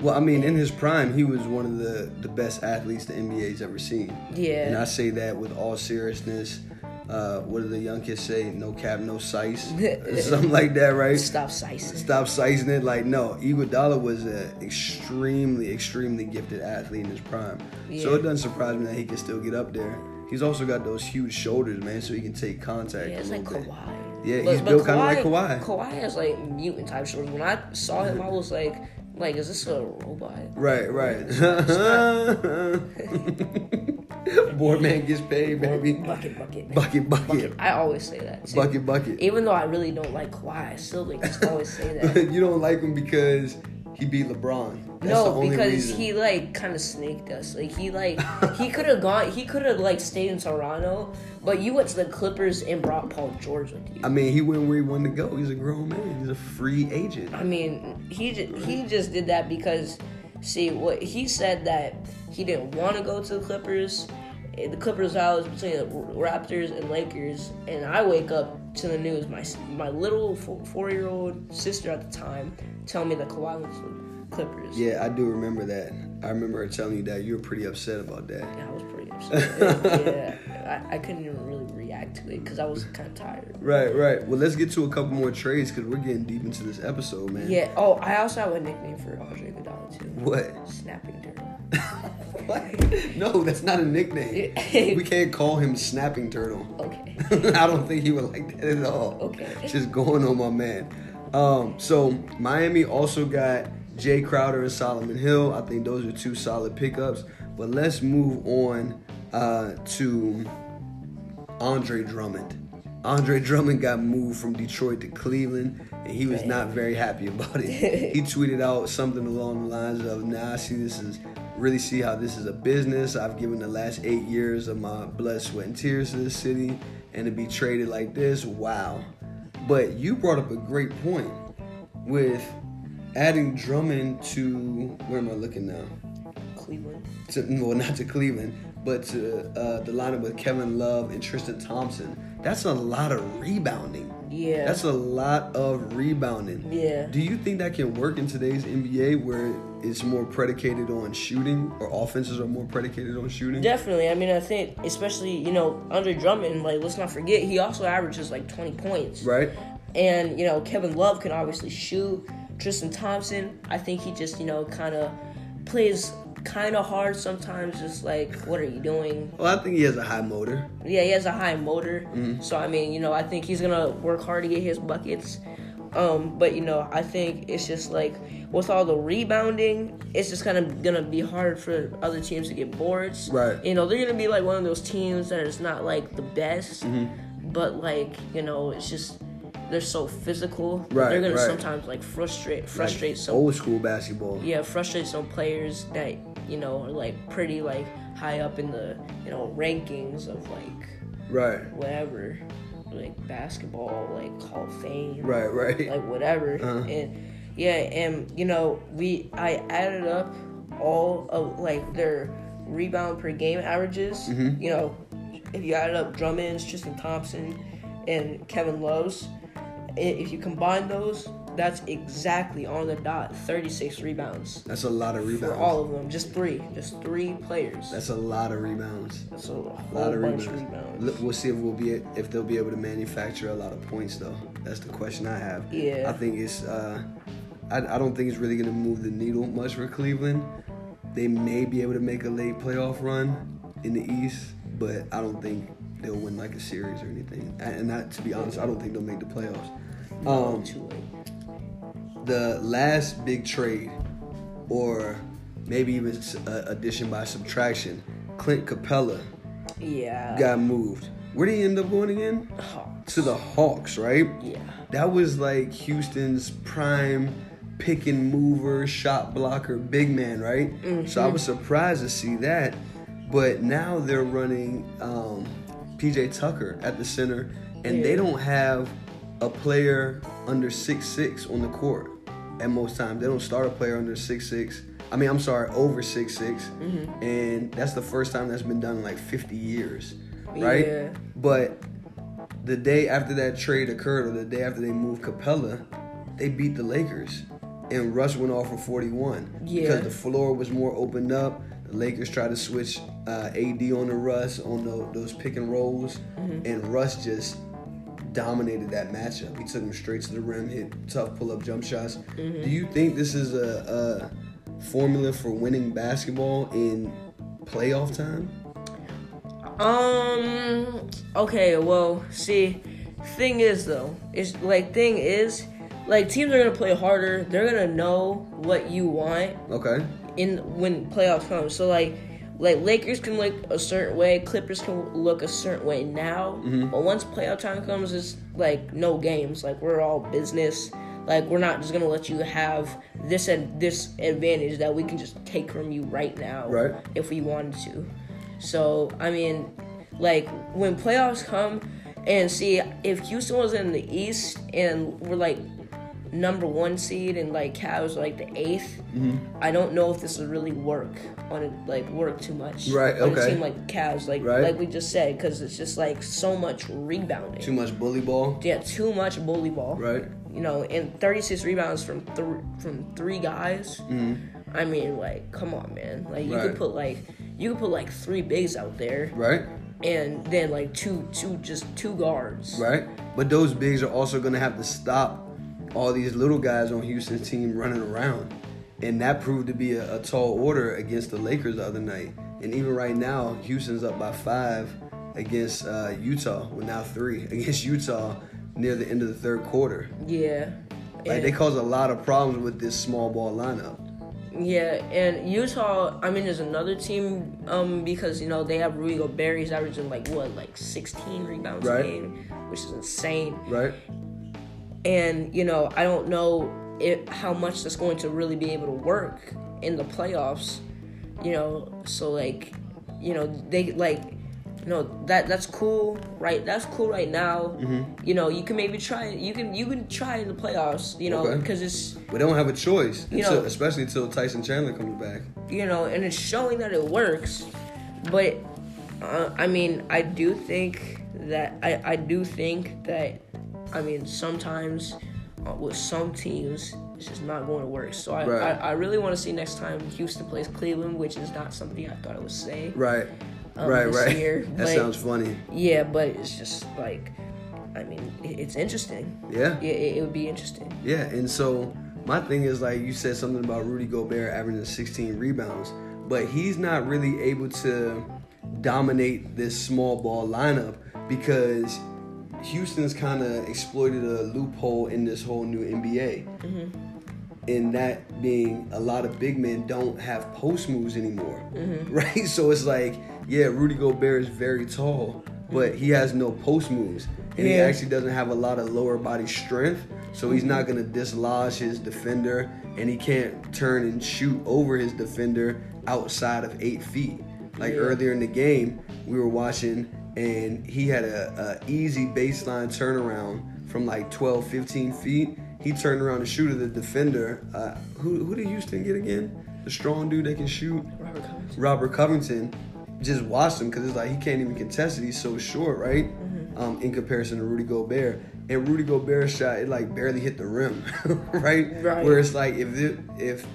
Well, I mean, in his prime, he was one of the, the best athletes the NBA's ever seen. yeah. And I say that with all seriousness. Uh, what do the young kids say? No cap, no size. Something like that, right? Stop sicing. Stop sizing it. Like, no, Iguodala was an extremely, extremely gifted athlete in his prime. So it doesn't surprise me that he can still get up there. He's also got those huge shoulders, man, so he can take contact. Yeah, it's like bit. Kawhi. Yeah, he's built kinda like Kawhi. Kawhi has like mutant type shoulders. When I saw him, I was like, like, is this a robot? Right, right. Board man gets paid, baby. Bucket, bucket, Bucket, bucket. I always say that. Too. Bucket, bucket. Even though I really don't like Kawhi, I still like just always say that. you don't like him because he beat LeBron. That's no, because reason. he like kind of snaked us. Like he like he could have gone. He could have like stayed in Toronto, but you went to the Clippers and brought Paul George with you. I mean, he went where he wanted to go. He's a grown man. He's a free agent. I mean, he ju- he just did that because, see, what he said that he didn't want to go to the Clippers. The Clippers was between the Raptors and Lakers, and I wake up to the news. My my little four year old sister at the time telling me that Kawhi the Clippers. Yeah, I do remember that. I remember her telling you that you were pretty upset about that. Yeah, I was pretty upset. yeah, I, I couldn't even really react to it because I was kind of tired. Right, right. Well, let's get to a couple more trades because we're getting deep into this episode, man. Yeah. Oh, I also have a nickname for Andre Iguodala too. What? Snapping turtle. what? No, that's not a nickname. we can't call him Snapping Turtle. Okay. I don't think he would like that at all. Okay. Just going on my man. Um, so Miami also got Jae Crowder and Solomon Hill. I think those are two solid pickups. But let's move on uh, to Andre Drummond. Andre Drummond got moved from Detroit to Cleveland, and he was not very happy about it. he tweeted out something along the lines of, "Now I see this is really see how this is a business. I've given the last eight years of my blood, sweat, and tears to this city, and to be traded like this, wow." But you brought up a great point with adding Drummond to where am I looking now? Cleveland. To, well, not to Cleveland, but to uh, the lineup with Kevin Love and Tristan Thompson. That's a lot of rebounding. Yeah. That's a lot of rebounding. Yeah. Do you think that can work in today's NBA where it's more predicated on shooting or offenses are more predicated on shooting? Definitely. I mean, I think, especially, you know, Andre Drummond, like, let's not forget, he also averages like 20 points. Right? And, you know, Kevin Love can obviously shoot. Tristan Thompson, I think he just, you know, kind of plays kind of hard sometimes. Just like, what are you doing? Well, I think he has a high motor. Yeah, he has a high motor. So, I mean, you know, I think he's going to work hard to get his buckets. Um, but, you know, I think it's just like with all the rebounding, it's just kind of going to be hard for other teams to get boards. Right. You know, they're going to be like one of those teams that is not like the best, but like, you know, it's just. They're so physical. Right, They're gonna right. sometimes like frustrate frustrate Like some old school basketball. yeah, frustrate some players that you know are like pretty like high up in the you know rankings of like Right. whatever, like basketball, like Hall of Fame, Right, right. like whatever. Uh-huh. And yeah, and you know we I added up all of like their rebound per game averages. Mm-hmm. You know, if you added up Drummond's, Tristan Thompson, and Kevin Love's, if you combine those, that's exactly on the dot. Thirty six rebounds That's a lot of rebounds. for all of them. Just three, just three players. That's a lot of rebounds. That's a lot of bunch rebounds. of rebounds. We'll see if we'll be if they'll be able to manufacture a lot of points though. That's the question I have. Yeah. I think it's. Uh, I, I don't think it's really gonna move the needle much for Cleveland. They may be able to make a late playoff run in the East, but I don't think they'll win like a series or anything. And that, to be honest, I don't think they'll make the playoffs. Um, the last big trade, or maybe even addition by subtraction, Clint Capela Yeah. got moved. Where did he end up going again? Hawks. To the Hawks, right? Yeah. That was like Houston's prime pick and mover, shot blocker, big man, right? So I was surprised to see that. But now they're running um, PJ Tucker at the center, and they don't have a player under six six on the court at most times. They don't start a player under six six. I mean, I'm sorry, over six and that's the first time that's been done in like 50 years, right? Yeah. But the day after that trade occurred, or the day after they moved Capela, they beat the Lakers, and Russ went off for 41 Yeah. because the floor was more opened up. The Lakers tried to switch uh, AD on the Russ on the, those pick and rolls, and Russ just dominated that matchup. He took him straight to the rim, hit tough pull up jump shots. Do you think this is a, a formula for winning basketball in playoff time? Um. Okay. Well, see, thing is though, it's like thing is, like teams are gonna play harder. They're gonna know what you want Okay. in when playoffs come. So like, like Lakers can look a certain way, Clippers can look a certain way now. Mm-hmm. But once playoff time comes, it's like no games. Like we're all business. Like we're not just gonna let you have this and this advantage that we can just take from you right now, Right. If we wanted to. So I mean, like when playoffs come, and see if Houston was in the East and we're like number one seed and like Cavs like the 8th Mm-hmm. I don't know if this would really work on it, like work too much. Right, On a okay. team like Cavs, like Right. like we just said, because it's just like so much rebounding. Too much bully ball. yeah, too much bully ball. Right. You know, and 36 rebounds from th- from three guys. Hmm. I mean, like, come on, man. Like you Mm-hmm. Right. could put like you could put like three bigs out there, Right. and then like two two just two guards. Right. But those bigs are also to have to stop all these little guys on Houston's team running around. And that proved to be a, a tall order against the Lakers the other night. And even right now, Houston's up by five against uh, Utah. Well, now three against Utah near the end of the third quarter. Yeah. Like And- they cause a lot of problems with this small ball lineup. Yeah, and Utah, I mean, there's another team um, because you know they have Rudy Gobert. He's averaging like what, like 16 rebounds Right. a game, which is insane. Right? And you know, I don't know it, how much that's going to really be able to work in the playoffs. You know, so like, you know, they like, you know, that that's cool, right? That's cool right now. Mm-hmm. You know, you can maybe try it. You can you can try in the playoffs. You know, Okay. because it's we don't have a choice, You until- know- especially until Tyson Chandler comes back. you know, and it's showing that it works. But uh, I mean, I do think that I, I do think that I mean sometimes uh, with some teams it's just not going to work. So I Right. I, I really want to see next time Houston plays Cleveland, which is not something I thought I would say. Right. Um, right, this right. year, that but- sounds funny. Yeah, but it's just like I mean it, it's interesting. Yeah. Yeah, it, it would be interesting. Yeah, and so my thing is like you said something about Rudy Gobert averaging 16 rebounds, but he's not really able to dominate this small ball lineup because Houston's kind of exploited a loophole in this whole new NBA. Mm-hmm. And that being a lot of big men don't have post moves anymore, mm-hmm. right? So it's like, yeah, Rudy Gobert is very tall, mm-hmm. but he has no post moves, and he actually doesn't have a lot of lower body strength. So he's not gonna dislodge his defender, and he can't turn and shoot over his defender outside of eight feet. Like Yeah. earlier in the game, we were watching, and he had a, a easy baseline turnaround from like 12, 15 feet. He turned around to shoot at the defender. Uh, who who did Houston get again? The strong dude that can shoot. Robert Covington. Robert Covington just watched him because it's like he can't even contest it. He's so short, right? Mm-hmm. Um, in comparison to Rudy Gobert, and Rudy Gobert's shot it like barely hit the rim, right? Right. Where it's like if it, if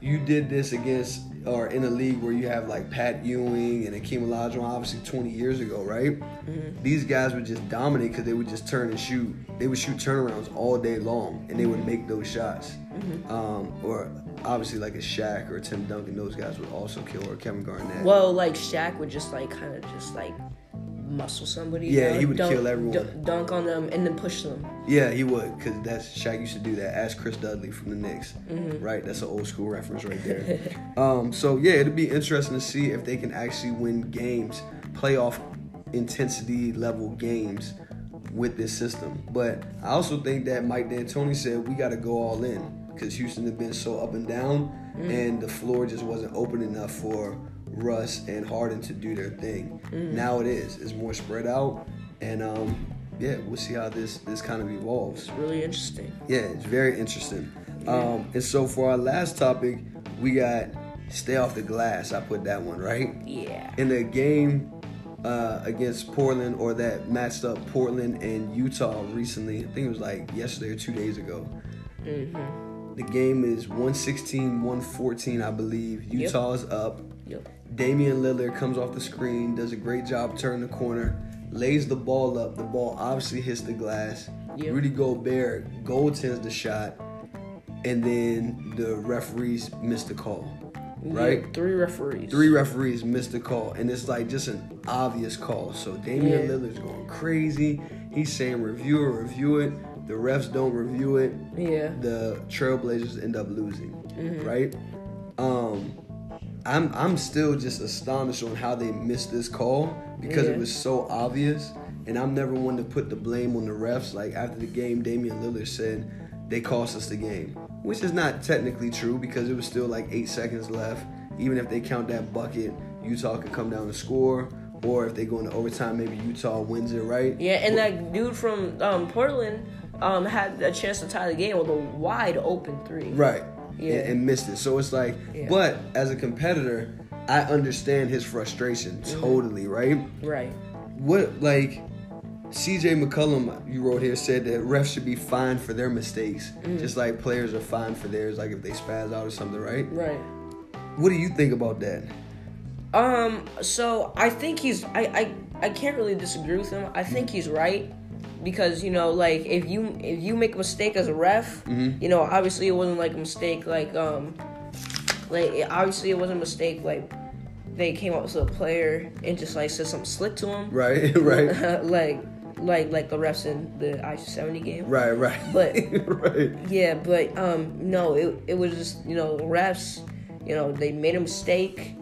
you did this against or in a league where you have like Pat Ewing and Akeem Olajuwon, obviously 20 years ago, right? Mm-hmm. These guys would just dominate because they would just turn and shoot. They would shoot turnarounds all day long, and they would make those shots. Mm-hmm. Um, or obviously like a Shaq or Tim Duncan, those guys would also kill, or Kevin Garnett. Well, like Shaq would just like kind of just like muscle somebody. Yeah, down, he would dunk, kill everyone. dunk- on them and then push them. Yeah, he would, because that's Shaq used to do that. Ask Chris Dudley from the Knicks, Mm-hmm. right? That's an old school reference right there. um, so yeah, it'd be interesting to see if they can actually win games, playoff intensity level games with this system. But I also think that Mike D'Antoni said we got to go all in because Houston had been so up and down, Mm-hmm. and the floor just wasn't open enough for Russ and Harden to do their thing. Mm-hmm. Now it is. It's more spread out, and um, yeah, we'll see how this this kind of evolves. It's really interesting. Yeah, it's very interesting. Um, and so for our last topic, we got stay off the glass. I put that one right Yeah. in the game uh, against Portland, or that matched up Portland and Utah recently. I think it was like yesterday or two days ago. Mm-hmm. The game is 116, 114, I believe. Utah's up. Yep. Damian Lillard comes off the screen, does a great job turning the corner, lays the ball up. The ball obviously hits the glass. Yep. Rudy Gobert goaltends the shot, and then the referees miss the call. Right? Three referees. Three referees missed the call, and it's like just an obvious call. So Damian Yeah. Lillard's going crazy. He's saying review it, review it. The refs don't review it Yeah. the Trailblazers end up losing, Mm-hmm. right? Um, I'm I'm still just astonished on how they missed this call because Yeah. it was so obvious, and I'm never one to put the blame on the refs. Like after the game, Damian Lillard said they cost us the game, which is not technically true because it was still like eight seconds left. Even if they count that bucket, Utah could come down and score. Or if they go into overtime, maybe Utah wins it, right? Yeah, and that dude from um, Portland um, had a chance to tie the game with a wide open three. Right. Yeah. And, and missed it. So it's like, Yeah. but as a competitor, I understand his frustration Mm-hmm. totally, right? Right. What, like, CJ McCollum, you wrote here, said that refs should be fined for their mistakes, Mm. just like players are fined for theirs, like if they spaz out or something, right? Right. What do you think about that? Um. So I think he's. I. I. I can't really disagree with him. I think he's right because you know, like if you if you make a mistake as a ref, Mm-hmm. you know, obviously it wasn't like a mistake. Like um, like it, obviously it wasn't a mistake. Like they came up to a player and just like said something slick to him. Right, right, like like like the refs in the I seventy game. right, right. But- right, Yeah, but um, no, it, it was just you know refs. you know they made a mistake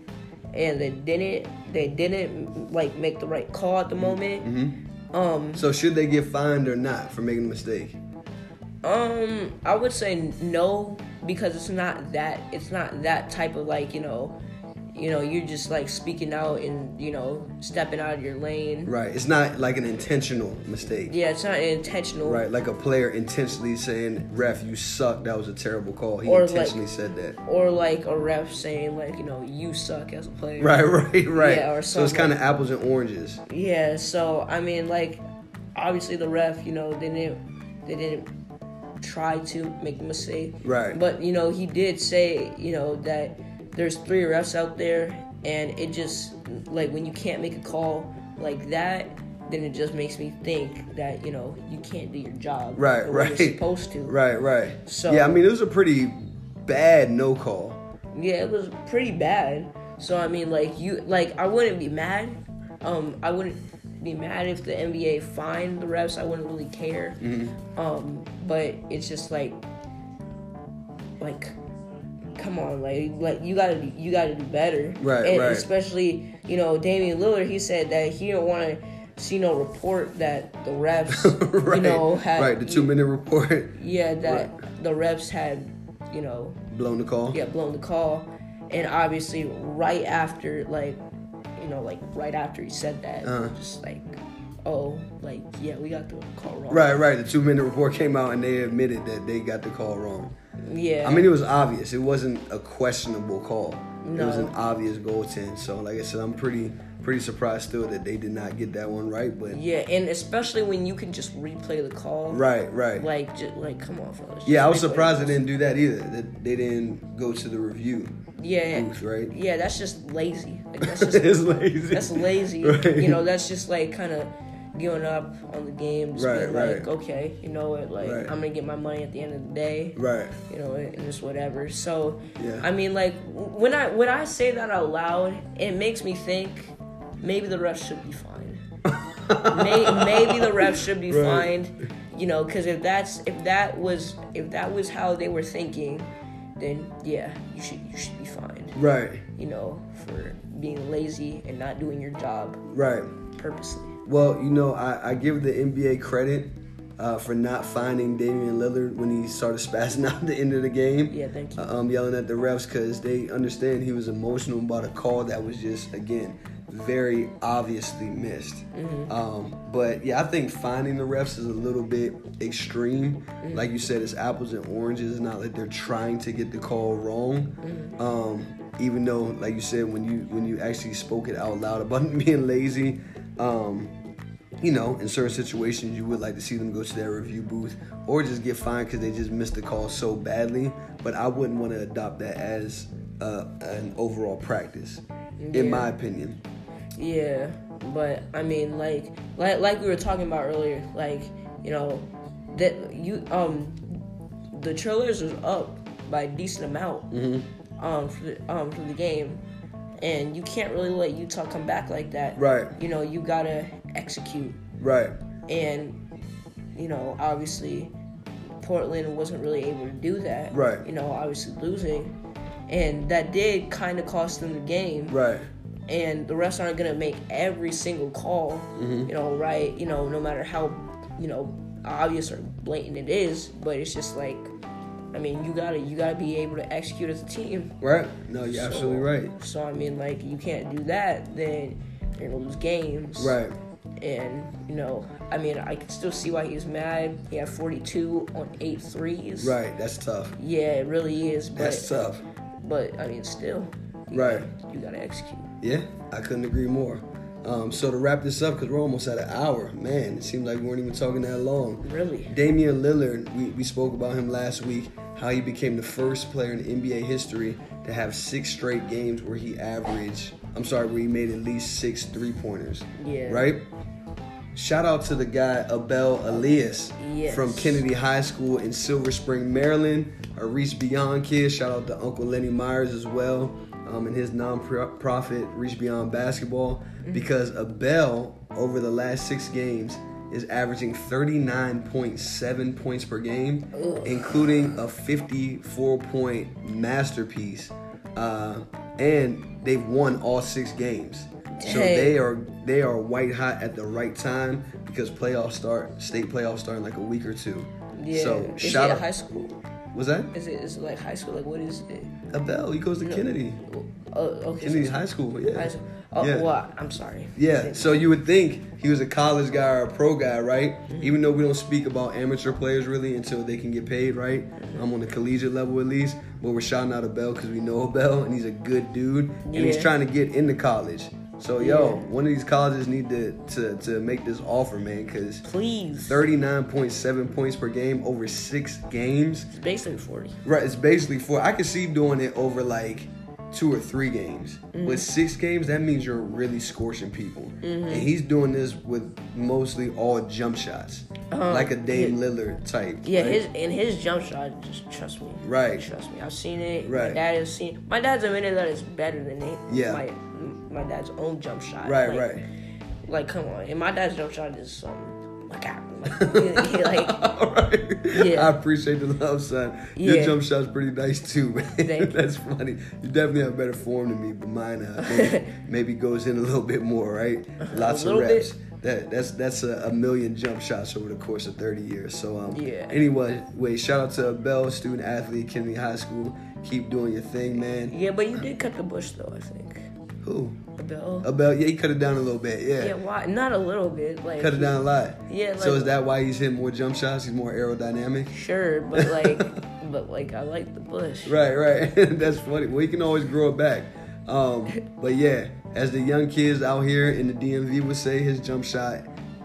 and they didn't they didn't like make the right call at the moment. Mm-hmm. Um, So should they get fined or not for making a mistake? um, I would say no because it's not that it's not that type of like you know, you know you're just like speaking out and you know stepping out of your lane. Right. It's not like an intentional mistake. Yeah, it's not intentional. Right, like a player intentionally saying, "Ref, you suck. That was a terrible call." He Or like- intentionally said that. Or like a ref saying like you know you suck as a player. Right, right, right. Yeah, or so it's kind of apples and oranges. Yeah, so I mean, like, obviously the ref, you know, they didn't, they didn't try to make a mistake. Right. But you know, he did say, you know, that there's three refs out there, and it just like when you can't make a call like that, then it just makes me think that you know you can't do your job Right, the right. you're supposed to. Right, right. So- yeah, I mean, it was a pretty bad no call. Yeah, it was pretty bad. So I mean, like you, like I wouldn't be mad. Um, I wouldn't be mad if the NBA fined the refs. I wouldn't really care. Um, but it's just like, like, come on, like, like you gotta, do- you gotta do better. Right, and right. Especially, you know, Damian Lillard. He said that he didn't want to see no report that the refs, right, you know, had right. The two minute report, yeah, that the refs had, you know, blown the call. yeah, blown the call. And obviously, right after, like, you know, like right after he said that, Uh-huh. just like, oh, like, yeah, we got the call wrong. Right, right. The two minute report came out and they admitted that they got the call wrong. Yeah. I mean, it was obvious. It wasn't a questionable call. No. It was an obvious goaltend. So, like I said, I'm pretty pretty surprised still that they did not get that one right. But yeah, and especially when you can just replay the call. right, right. Like, just, like, come on, fellas. yeah, I was surprised they didn't do that either. That they didn't go to the review. Yeah, booth, right? yeah, that's just lazy. Like, that's just it's lazy. that's lazy. Right. You know, that's just like kind of giving up on the game. Just Right, being like, right. okay, you know what? Like, Right. I'm gonna get my money at the end of the day. Right. you know, and just whatever. So, Yeah. I mean, like when I when I say that out loud, it makes me think maybe the refs should be fined. May, maybe the refs should be Right. fined. You know, because if that's if that was if that was how they were thinking, then yeah, you should you should be fined. Right. You know, for being lazy and not doing your job Right. purposely. Well, you know, I, I give the NBA credit uh, for not finding Damian Lillard when he started spazzing out at the end of the game. Yeah, thank you. Uh, um, yelling at the refs because they understand he was emotional about a call that was just again very obviously missed. Mm-hmm. Um, but yeah, I think finding the refs is a little bit extreme. Mm-hmm. Like you said, it's apples and oranges. It's not like they're trying to get the call wrong. Mm-hmm. Um, even though, like you said, when you when you actually spoke it out loud about being lazy, um, you know, in certain situations, you would like to see them go to their review booth or just get fined because they just missed the call so badly. But I wouldn't want to adopt that as uh, an overall practice, Yeah. in my opinion. Yeah, but I mean, like, like, like we were talking about earlier, like, you know, that you, um, the trailers was up by a decent amount, Mm-hmm. um, for the, um, for the game, and you can't really let Utah come back like that. Right. You know, you gotta execute, Right. and you know, obviously, Portland wasn't really able to do that. Right. You know, obviously losing, and that did kind of cost them the game Right. and the refs aren't gonna make every single call, Mm-hmm. you know, right? You know, no matter how, you know, obvious or blatant it is, but it's just like, I mean, you gotta you gotta be able to execute as a team. Right. No, you're absolutely right. So I mean, like, you can't do that, then you're gonna lose games. Right. And you know, I mean, I can still see why he's mad. He had 42 on eight threes. Right. That's tough. Yeah, it really is. But That's tough. but I mean, still. you Right. gotta- you gotta execute. Yeah, I couldn't agree more. Um, so to wrap this up, because we're almost at an hour, man, it seems like we weren't even talking that long. Really. Damian Lillard, we, we spoke about him last week, how he became the first player in NBA history to have six straight games where he averaged, I'm sorry, where he made at least six three pointers. Yeah. Right? Shout out to the guy Abel Elias Yes. from Kennedy High School in Silver Spring, Maryland. A Reach Beyond kid. Shout out to Uncle Lenny Myers as well um, and his non-profit Reach Beyond Basketball because Abel over the last six games is averaging 39.7 points per game, including a 54-point masterpiece uh, and they've won all six games. So they are they are white hot at the right time because playoffs start state playoffs start in like a week or two. Yeah. So is shout it out. high school? Was that Is it is it like high school? Like what is it? Abel? He goes to Kennedy. Oh, okay. Kennedy so- High School. Yeah. high school. Oh, Yeah. well, I'm sorry. Yeah, so you would think he was a college guy or a pro guy, right? Mm-hmm. Even though we don't speak about amateur players really until they can get paid, right? Mm-hmm. I'm on the collegiate level at least, but we're shouting out Abel because we know Abel and he's a good dude and he's trying to get into college. So yo, Yeah. one of these colleges need to to, to make this offer, man, because Please. 39.7 points per game over six games. It's basically 40. Right, it's basically four. I could see doing it over like two or three games. Mm-hmm. With six games, that means you're really scorching people. And he's doing this with mostly all jump shots, like a Dame Lillard type. Yeah, right? his and his jump shot. Just trust me. Right. Trust me. I've seen it. Right. My dad has seen. My dad's admitted that it's better than it. Yeah. My my dad's own jump shot. right, Like- right. Like, come on. And my dad's jump shot is um, like, I- like, he- he, like All right. Yeah. I appreciate the love, son. Your Yeah. jump shot's pretty nice too, man. That's funny. You definitely have better form than me, but mine uh, maybe, maybe goes in a little bit more, right? Lots of little bit. reps. That that's that's a, a million jump shots over the course of 30 years. So um Yeah. anyway, wait, shout out to Bell, student athlete, Kennedy High School. Keep doing your thing, man. yeah, but you did cut the bush though. I think. Who? Abel. Abel, yeah, he cut it down a little bit. Yeah. yeah, why? Not a little bit. Like Cut it down a lot. Yeah, so is that why he's hitting more jump shots? He's more aerodynamic? Sure, but like, but like, I like the bush. Right, right. That's funny. Well, he can always grow it back. Um, but yeah, as the young kids out here in the DMV would say, his jump shot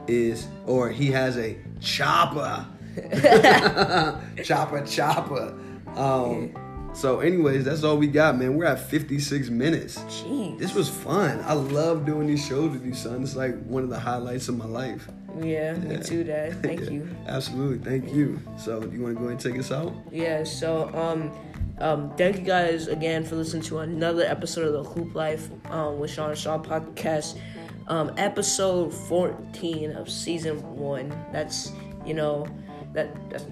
is, or he has a chopper. chopper, chopper. Um, so, anyways, that's all we got, man. We're at 56 minutes. Jeez. This was fun. I love doing these shows with you, son. It's like one of the highlights of my life. Yeah, me too, Dad. Thank you. Absolutely. Thank you. So, you want to go ahead and take us out? Yeah, so um um thank you guys again for listening to another episode of the Hoop Life um with Sean Shaw podcast. Um episode 14 of season 1. That's you know that that's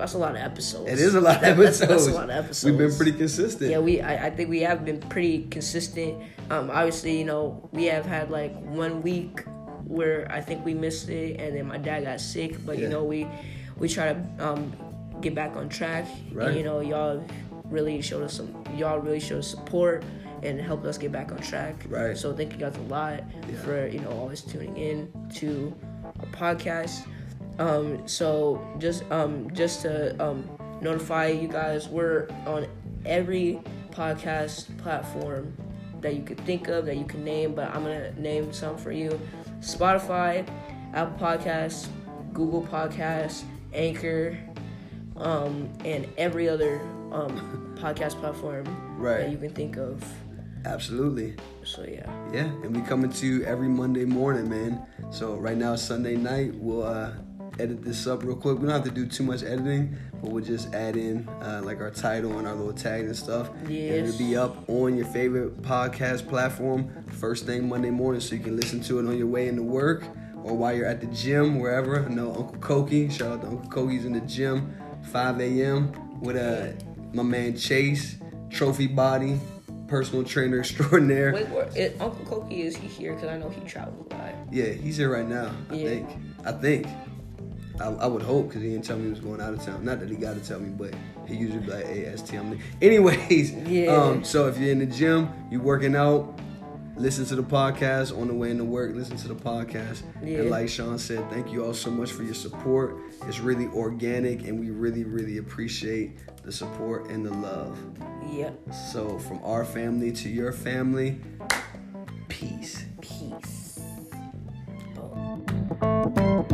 that's a lot of episodes. It is a lot of episodes. That's, that's a lot of episodes. We've been pretty consistent. Yeah, we I, I think we have been pretty consistent. Um, obviously, you know, we have had like one week where I think we missed it, and then my dad got sick. But Yeah. you know, we we try to um, get back on track. Right. And you know, y'all really showed us some. Y'all really showed support and helped us get back on track. Right. So thank you guys a lot for you know always tuning in to our podcast. Um, so just um, just to um, notify you guys, we're on every podcast platform that you could think of that you can name, but I'm gonna name some for you: Spotify, Apple Podcasts, Google Podcasts, Anchor, um, and every other um, podcast platform Right. that you can think of. Absolutely. So yeah, Yeah, and we coming to you every Monday morning, man. So right now it's Sunday night. We'll uh, edit this up real quick. We don't have to do too much editing, but we'll just add in uh, like our title and our little tags and stuff. And it'll be up on your favorite podcast platform first thing Monday morning, so you can listen to it on your way into work or while you're at the gym, wherever. I know Uncle Koki. Shout out to Uncle Koki's in the gym, 5 a.m. with uh, my man Chase, trophy body, personal trainer extraordinaire. wait, where, it, Uncle Koki is he here? Because I know he travels a lot. Yeah, he's here right now. I Yeah. think. I think. I, I would hope because he didn't tell me he was going out of town. Not that he got to tell me, but he usually be like, "Hey, ST, I'm." Anyways, yeah. Um, so if you're in the gym, you're working out, listen to the podcast on the way into work. Listen to the podcast. Yeah. And like Shaun said, thank you all so much for your support. It's really organic, and we really, really appreciate the support and the love. Yep. So from our family to your family, peace. Peace. Oh.